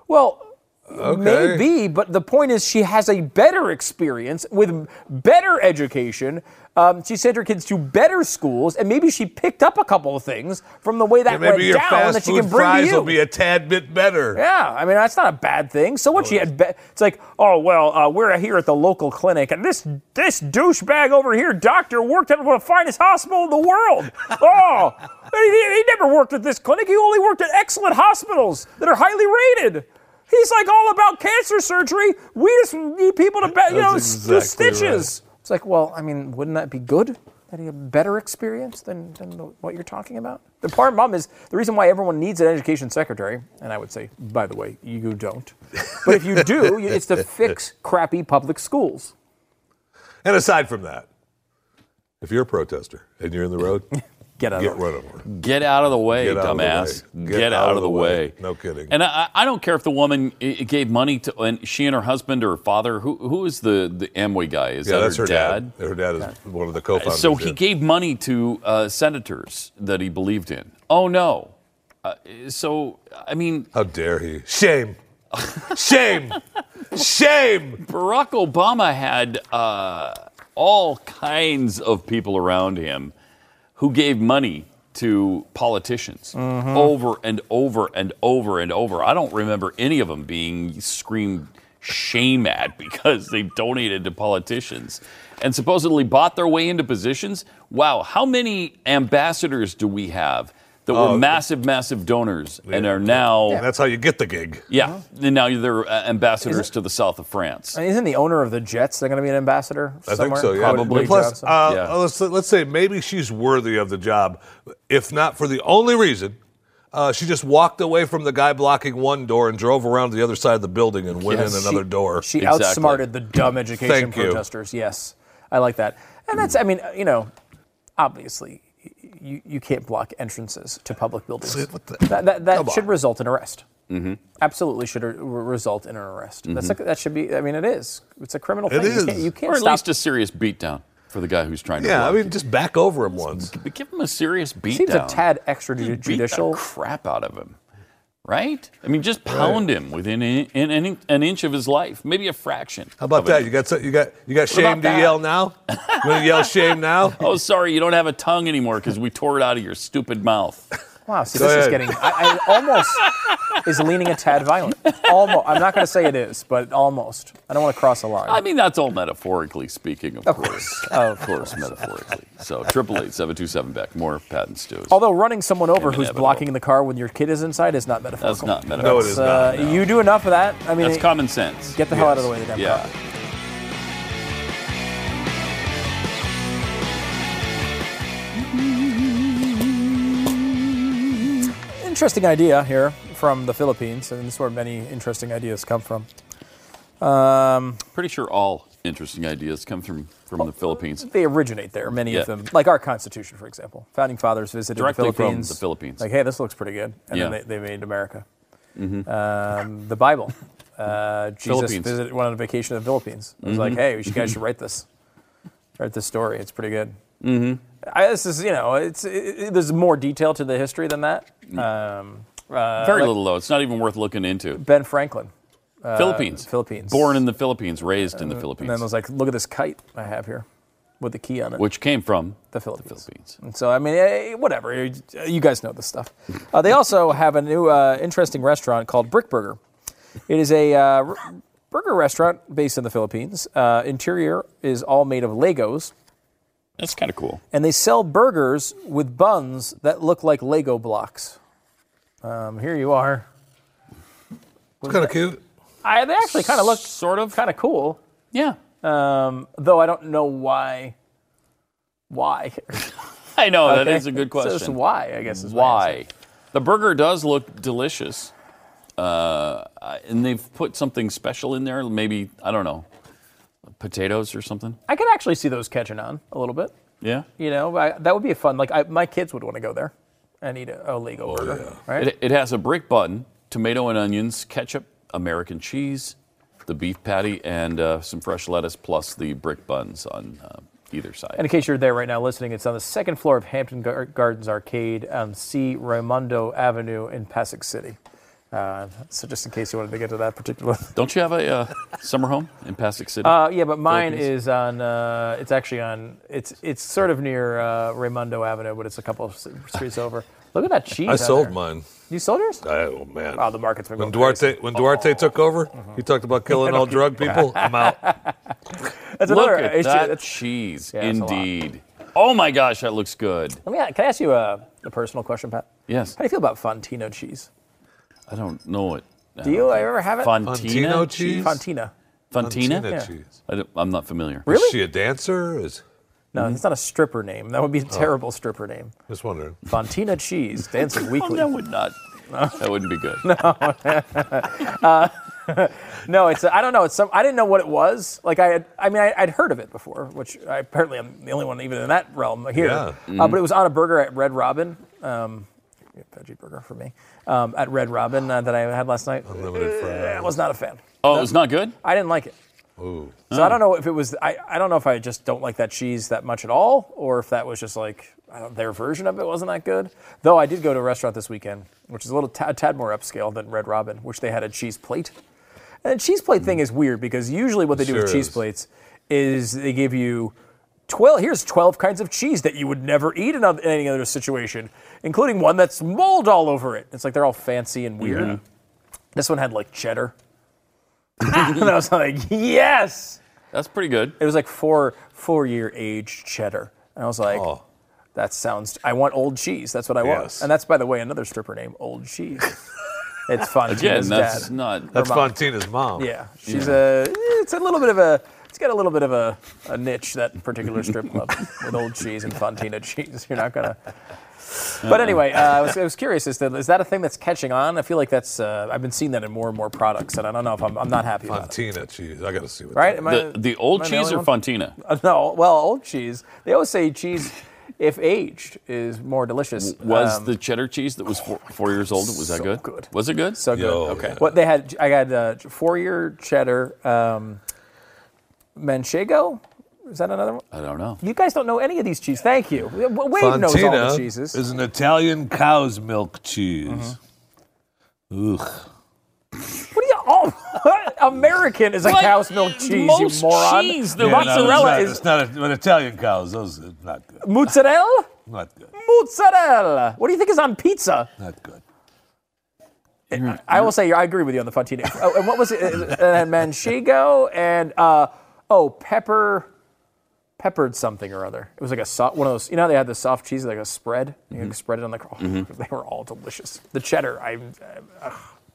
Well. Okay. Maybe, but the point is, she has a better experience with better education. Um, she sent her kids to better schools, and maybe she picked up a couple of things from the way that maybe went down that she can bring to fries you. will be a tad bit better. Yeah, I mean that's not a bad thing. So what? She had. Be- it's like, oh well, uh, we're here at the local clinic, and this this douchebag over here, doctor, worked at one of the finest hospital in the world. Oh, he, he never worked at this clinic. He only worked at excellent hospitals that are highly rated. He's like all about cancer surgery. We just need people to, be, you know, That's do exactly stitches. It's like, well, I mean, wouldn't that be good? That he had a better experience than, than the, what you're talking about? The part mom is the reason why everyone needs an education secretary, and I would say, by the way, you don't. But if you do, you- it's to fix crappy public schools. And aside from that, if you're a protester and you're in the road, Get out get of rid of her. Get out of the way, Get out the dumbass. way. Get, out, of the way. No kidding. And I, I don't care if the woman gave money to, and she and her husband or her father. Who who is the the Amway guy? Is yeah, that that's her, her dad. Her dad is one of the co-founders. So he yeah. gave money to uh, senators that he believed in. Oh no. Uh, so I mean, How dare he? Shame. Shame. Shame. Barack Obama had uh, all kinds of people around him who gave money to politicians Mm-hmm. over and over and over and over. I don't remember any of them being screamed shame at because they donated to politicians and supposedly bought their way into positions. Wow, how many ambassadors do we have that Oh, were massive, massive donors and are now, And that's how you get the gig. yeah, and now they're uh, ambassadors to the south of France. And isn't the owner of the Jets they're going to be an ambassador I somewhere? think so, yeah. Probably. Plus, Johnson? uh, Yeah. let's let's say maybe she's worthy of the job, if not for the only reason. Uh, she just walked away from the guy blocking one door and drove around to the other side of the building and went Yes, in another she, door. She Exactly. outsmarted the dumb education Thank you. protesters. Yes, I like that. And that's, I mean, you know, obviously, you, you can't block entrances to public buildings. what the- that that, that should on. result in arrest. Mm-hmm. Absolutely should re- result in an arrest. That's mm-hmm. like, that should be. I mean, it is. It's a criminal It thing. You is. can't, you can't or at stop. least a serious beatdown for the guy who's trying to. yeah, I mean, just back over him once. Give him a serious beatdown. seems a tad extrajudicial. Beat the crap out of him, right? I mean, just pound him within in, in, in, an inch of his life, maybe a fraction. How about that? You got so- you got you got shame to that? yell now? You want to yell shame now? Oh, sorry, you don't have a tongue anymore because we tore it out of your stupid mouth. Wow, see, Go this is getting. I, I almost is leaning a tad violent. Almost. I'm not going to say it is, but almost. I don't want to cross a line. I mean, that's all metaphorically speaking, of, Of course. course. Of course, metaphorically. So, triple eight seven two seven back. More Pat and Stu's. Although running someone over who's Inevitable. blocking the car when your kid is inside is not metaphorical. That's not metaphorical. No, metaphorical. it is Uh, not. no. You do enough of that. I mean, That's it- common sense. get the hell out of the way, the Democrat. Yeah. Interesting idea here from the Philippines, and this is where many interesting ideas come from. Um, Pretty sure all interesting ideas come from from the Philippines. They originate there, many Yeah. of them. Like our Constitution, for example. Founding fathers visited Directly the from Philippines. the Philippines. Like, hey, this looks pretty good. And Yeah. Mm-hmm. then they, they made America. Um, the Bible. Uh, Jesus visited, went on a vacation to the Philippines. It was like, Mhm. hey, you guys should write this. Write this story. It's pretty good. Mm-hmm. I, this is, you know, it's it, there's more detail to the history than that. Um, uh, Very like little though. It's not even worth looking into. Ben Franklin. uh, Philippines. Philippines. Born in the Philippines, raised in the Philippines. And then I was like, look at this kite I have here with the key on it. which came from the Philippines. Philippines. And so, I mean, eh, whatever. You guys know this stuff. Uh, they also have a new uh, interesting restaurant called Brick Burger. It is a uh, burger restaurant based in the Philippines. Uh, interior is all made of Legos. That's kind of cool. And they sell burgers with buns that look like Lego blocks. Um, here you are. It's kind of cute. I, they actually kind of look sort of kind of cool. Yeah. Um, though I don't know why. Why? I know that Okay. is a good question. it's why, I guess, is my why. The burger does look delicious, uh, and they've put something special in there. Maybe I don't know, potatoes or something. I could actually see those catching on a little bit. Yeah. You know, I, that would be a fun. Like I, my kids would want to go there and eat a, a Lego burger, right? It, it has a brick bun, tomato and onions, ketchup, American cheese, the beef patty, and uh, some fresh lettuce, plus the brick buns on uh, either side. and in case you're there right now listening, it's on the second floor of Hampton Gar- Gardens Arcade on C. Raymundo Avenue in Pasig City. Uh, so just in case you wanted to get to that particular. Don't you have a uh, summer home in Pasig City? Uh, yeah, but mine is on. Uh, it's actually on. It's it's sort of near uh, Raymundo Avenue, but it's a couple of streets over. Look at that cheese. I on sold there. mine. You sold yours? Oh man! Wow, the market's been when going Duterte crazy. when Duterte took over, he talked about killing all drug people. I'm out. That's Look another at issue. that That's- cheese, Yeah, it's a lot. indeed. Oh my gosh, that looks good. Let me. Can I ask you a, a personal question, Pat? Yes. How do you feel about Fontino cheese? I don't know it. Do you I ever have it? Fontina Fontino cheese? Fontina. Fontina? Fontina Yeah. cheese. I am not familiar. Really? Is she a dancer? Is No, it's not a stripper name. That would be a terrible stripper name. just wondering. Fontina Cheese, Dancing Oh, Weekly. that would not. That wouldn't be good. No, No, it's I don't know. It's some I didn't know what it was. Like I had, I mean I, I'd heard of it before, which I, apparently I'm the only one even in that realm here. Yeah. Uh, but it was on a burger at Red Robin, um, veggie burger for me, um, at Red Robin uh, that I had last night. Unlimited fries. I was not a fan. Oh, it was not good? I didn't like it. Ooh. So I don't know if it was. I, I don't know if I just don't like that cheese that much at all, or if that was just like I don't, their version of it wasn't that good. Though I did go to a restaurant this weekend, which is a little ta- tad more upscale than Red Robin, which they had a cheese plate. And the cheese plate thing is weird because usually what they do with Sure cheese is. plates is they give you 12 here's 12 kinds of cheese that you would never eat in, any other situation including one that's mold all over it it's like they're all fancy and weird Mm-hmm. this one had like cheddar and i was like yes That's pretty good. it was like four four year aged cheddar and i was like Oh. that sounds i want old cheese that's what i want Yes. and that's by the way another stripper name old cheese it's fun Again, that's not. That's mom. Fontina's mom. yeah, she's a. It's a little bit of a. It's got a little bit of a, a niche that particular strip club with old cheese and Fontina cheese. You're not gonna. But anyway, uh, I, was, I was curious as to is that a thing that's catching on? I feel like that's. Uh, I've been seeing that in more and more products, and I don't know if I'm. I'm not happy about it. Fontina cheese. I got to see what. Right? that- Am I- The, the old am I cheese only or one? Fontina? Uh, no, well, old cheese. They always say cheese, if aged, is more delicious. Was Um, the cheddar cheese that was four, four years old? Was that so good? good. Was it good? so good? Yo, Okay. yeah. What they had, I had uh, four-year cheddar, um, manchego. Is that another one? I don't know. You guys don't know any of these cheeses. Thank you. W- Wade knows all the Fontina cheeses. is an Italian cow's milk cheese. Mm-hmm. Ugh. what are you all? American is a What? cow's milk cheese, Most you moron. cheese, the Yeah, no, mozzarella it's not, is It's not a, an Italian cows. Those are not good. mozzarella. Not good. Mozzarella. What do you think is on pizza? Not good. I will say I agree with you on the Fontina. oh, and what was it? Uh, uh, manchego and uh, oh pepper, peppered something or other. It was like a soft one of those. You know they had the soft cheese like a spread. You Mm-hmm. can spread it on the. Oh, They were all delicious. The cheddar. I'm. Uh,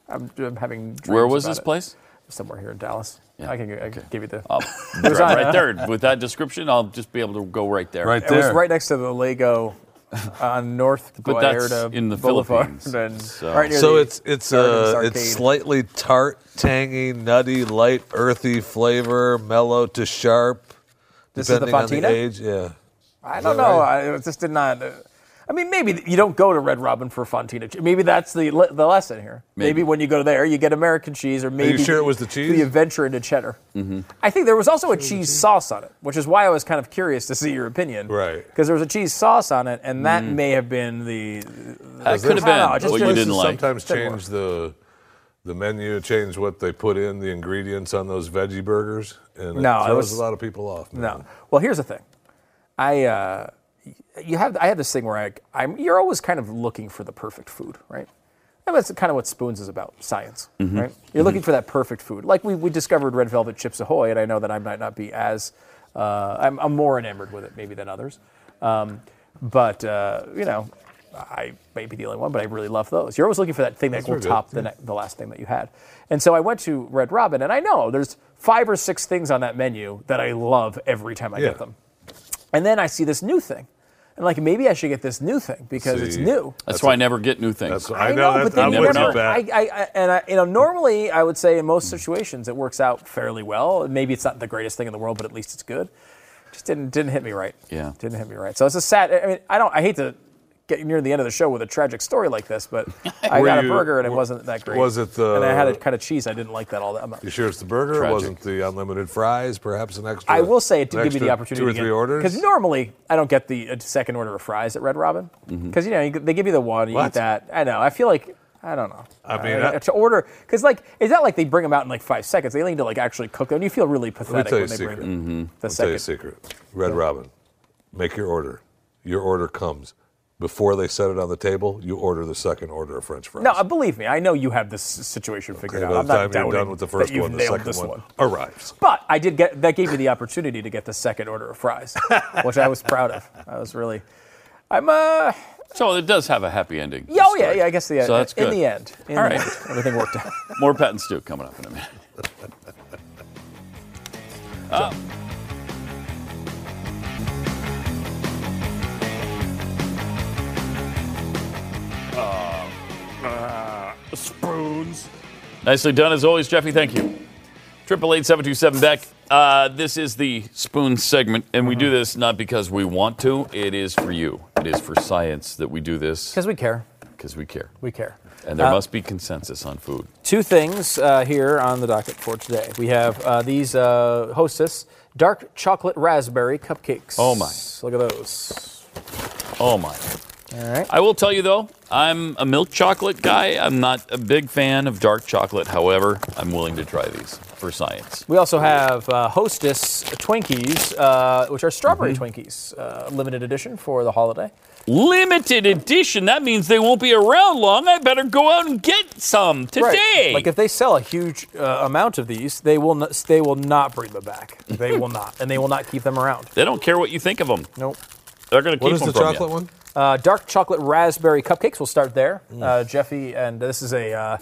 I'm, I'm having. Where was this it. place? Somewhere here in Dallas. Yeah. I can, I can give you the. I'll, was right uh, there with that description, I'll just be able to go right there. Right It was there. right next to the Lego on North But that's in the Boulevard. Philippines, so- right So the it's it's Gardens uh it's slightly tart, tangy, nutty, light, earthy flavor, mellow to sharp. This is the depending on Fontina? age. Yeah. I don't know. right? I it just did not. I mean, maybe you don't go to Red Robin for Fontina. Maybe that's the le- the lesson here. Maybe. Maybe. when you go there, you get American cheese, or maybe you sure it was the cheese? You venture into cheddar. Mm-hmm. I think there was also a cheese sauce on it, which is why I was kind of curious to see your opinion. Right. Because there was a cheese sauce on it, and that may have been the. That could have I know, been it just what you didn't- didn't like. Sometimes Didn't change the the menu, change what they put in the ingredients on those veggie burgers, and No, it it throws was- a lot of people off. man. No. Well, here's the thing. I uh, you have I have this thing where I I'm you're always kind of looking for the perfect food, right? And that's kind of what Spoons is about, science, Mm-hmm. right? You're looking for that perfect food. Like we, we discovered Red Velvet Chips Ahoy, and I know that I might not be as uh, I'm, I'm more enamored with it maybe than others, um, but uh, you know. I may be the only one, but I really love those. You're always looking for that thing that will top the, ne- the last thing that you had. And so I went to Red Robin, and I know there's five or six things on that menu that I love every time I Yeah. get them. And then I see this new thing. And like maybe I should get this new thing because it's new. That's, why I never get new things. That's I know. but That's, then I'm you with never, you, I, I, I, and I, you know, normally I would say in most situations it works out fairly well. Maybe it's not the greatest thing in the world, but at least it's good. Just didn't didn't hit me right. Yeah. didn't hit me right. So it's a sad. I mean, I don't. I hate to get near the end of the show with a tragic story like this, but I got a burger and it were- wasn't that great. was it the- And I had a kind of cheese. I didn't like that all that much. You sure it's the burger? It Tragic. wasn't the unlimited fries? Perhaps an extra. I will say it did give me the opportunity Two or to three orders. Because normally I don't get the uh, second order of fries at Red Robin. Because you know you, they give you the one, you What? eat that. I know. I feel like I don't know. I mean, Uh, I- to order because like it's not like they bring them out in like five seconds. They need to like actually cook them. And you feel really pathetic you when they bring the I'll tell you a secret. Red Robin, make your order. Your order comes before they set it on the table. You order the second order of French fries. No, uh, believe me, I know you have this situation figured Okay, out. by I'm the not time you're doubting done with the that first you've one, the second one, one. arrives. But I did get that gave me the opportunity to get the second order of fries, which I was proud of. I was really, I'm uh. So it does have a happy ending. Yeah, oh yeah, yeah. I guess the end. So that's in good. the end. In All the right. end, everything worked out. More Pat and Stu coming up in a minute. Uh, Spoons. Nicely done as always, Jeffy. Thank you. Triple eight seven two seven Beck. Uh, this is the spoon segment, and we do this not because we want to. It is for you. It is for science that we do this Because we care. because we care, We care. and there Uh, must be consensus on food. Two things uh, here on the docket for today. We have uh, these uh, Hostess dark chocolate raspberry cupcakes. Oh, my. Look at those. Oh my! All right. I will tell you though, I'm a milk chocolate guy. I'm not a big fan of dark chocolate. However, I'm willing to try these for science. We also have uh, Hostess Twinkies, uh, which are strawberry Mm-hmm. Twinkies, uh, limited edition for the holiday. Limited edition. That means they won't be around long. I better go out and get some today. Right. Like if they sell a huge uh, amount of these, they will not, they will not bring them back. They will not, and they will not keep them around. They don't care what you think of them. Nope. They're going to What keep is them the from chocolate you. one? Uh, dark chocolate raspberry cupcakes. We'll start there. Mm. Uh, Jeffy, and this is a. Uh,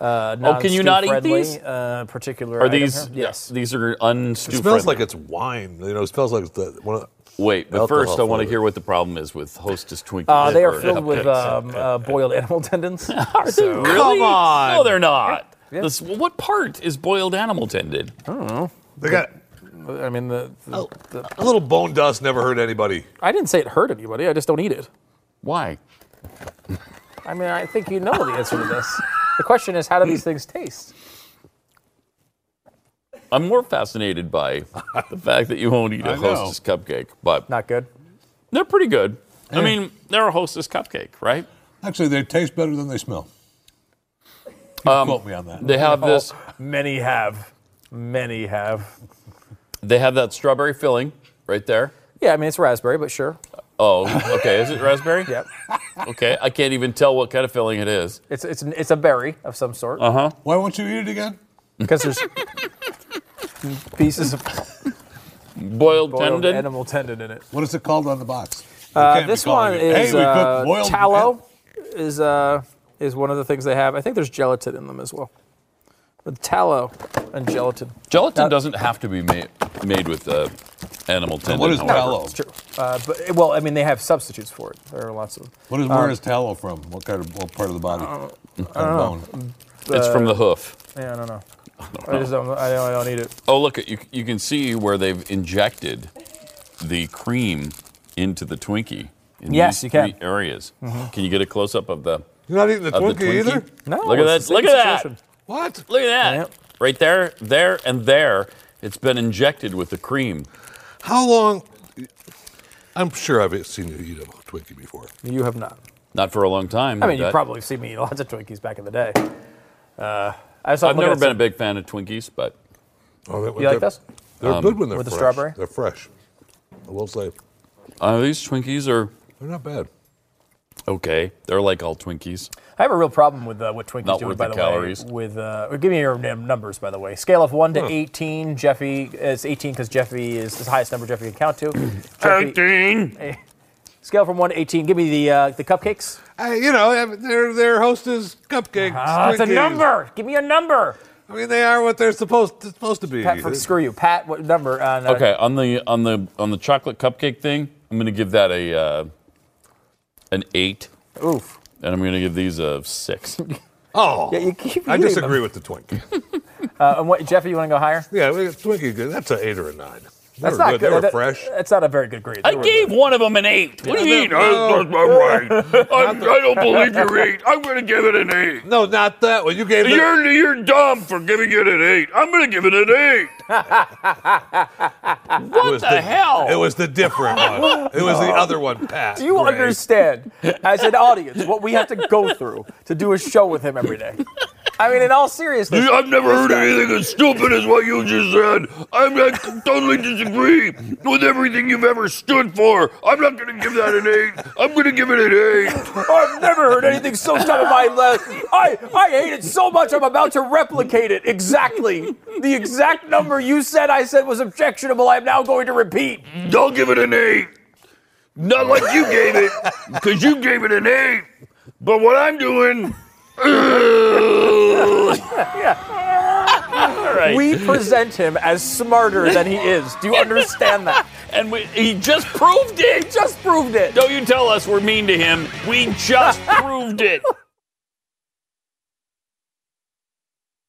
uh, Oh, can you not eat non-Stu-friendly, these? Uh, particular. Are item these? here. Yes. These are It smells friendly. like it's wine. You know, it smells like the one. Of, Wait, but first I want to hear what the problem is with Hostess Twinkies. Uh, they are filled with um, uh, boiled animal tendons. Are they So- really? Come on. No, they're not. Yeah. This- what part is boiled animal tendon? they got I mean, the, the, the, a little bone dust. Never hurt anybody. I didn't say it hurt anybody. I just don't eat it. Why? I mean, I think you know the answer to this. The question is, how do these things taste? I'm more fascinated by the fact that you won't eat a. Hostess cupcake, but Not good. they're pretty good. I mean, they're a Hostess cupcake, right? Actually, they taste better than they smell. Um, Quote me on that. They have this. Oh, many have. Many have. They have that strawberry filling right there. Yeah, I mean, it's raspberry, but sure. Oh, okay. Is it raspberry? Yep. Okay. I can't even tell what kind of filling it is. It's, it's, it's a berry of some sort. Uh huh. Why won't you eat it again? Because there's pieces of Boiled, boiled tendon. animal tendon in it. What is it called on the box? Uh, this one again. is hey, uh, put boiled tallow. Is uh is one of the things they have. I think there's gelatin in them as well. But tallow and gelatin. Gelatin Now- doesn't have to be made made with uh, animal tendon. what is however. tallow? It's true. Uh, but well, I mean, they have substitutes for it. There are lots of. What is Um, where is tallow from? What kind of what part of the body? What kind I don't of know. bone? It's from the hoof. Yeah, I don't know. don't I, just don't. I don't, I don't eat it. Oh, look, you, you can see where they've injected the cream into the Twinkie. In Yes, these you can. three areas. Mhm. Can you get a close up of the? You're not eating the of Twinkie either? No, Look at it's that! Look same at that! What? Look at that! Right there, there, and there. It's been injected with the cream. How long? I'm sure I've seen you eat a Twinkie before. You have not. Not for a long time. I mean, you bet. probably see me eat lots of Twinkies back in the day. Uh, I saw I've never been a big fan of Twinkies, but Oh, they- You like they're- this? They're Um, good when they're with the strawberry? They're fresh. I will say uh, these Twinkies are they're not bad. okay. They're like all Twinkies. I have a real problem with uh, what Twinkies Not do, by the the, calories. way. With uh, give me your numbers, by the way. Scale of one to Huh. eighteen. Jeffy is eighteen because Jeffy is the highest number Jeffy can count to. Jeffy, Eighteen. eh, Scale from one to eighteen. Give me the uh, the cupcakes. I, you know, they're they're hostess cupcakes. Ah, it's a number. Give me a number. I mean, they are what they're supposed to, supposed to be. Pat, for, screw you, Pat. What number? On, uh, Okay, on the on the on the chocolate cupcake thing, I'm going to give that a uh, an eight, Oof. And I'm going to give these a six. Oh, Yeah, you keep I disagree them. with the Twinkie. Uh, and what, Jeffy, you want to go higher? yeah, Twinkie. That's an eight or a nine. They That's were not good. They were That- fresh. That's not a very good grade. I They were gave good. one of them an eight. What do you mean? No, Oh. I'm right. I'm, I don't believe you're eight. I'm going to give it an eight. No, not that one. You gave the, You're you're dumb for giving it an eight. I'm going to give it an eight. what was the, hell? It was the different one. It was the other one, Pat. Do you Gray. understand, as an audience, what we have to go through to do a show with him every day? I mean, in all seriousness, I've never heard anything as stupid as what you just said. I'm, I totally disagree with everything you've ever stood for. I'm not going to give that an eight. I'm going to give it an eight. I've never heard anything so dumb in my life. I, I hate it so much I'm about to replicate it exactly. The exact number you said I said was objectionable, I'm now going to repeat. Don't give it an eight. Not like you gave it, because you gave it an eight. But what I'm doing. All right. We present him as smarter than he is. Do you understand that? and we, he just proved it. Just proved it. Don't you tell us we're mean to him. We just proved it.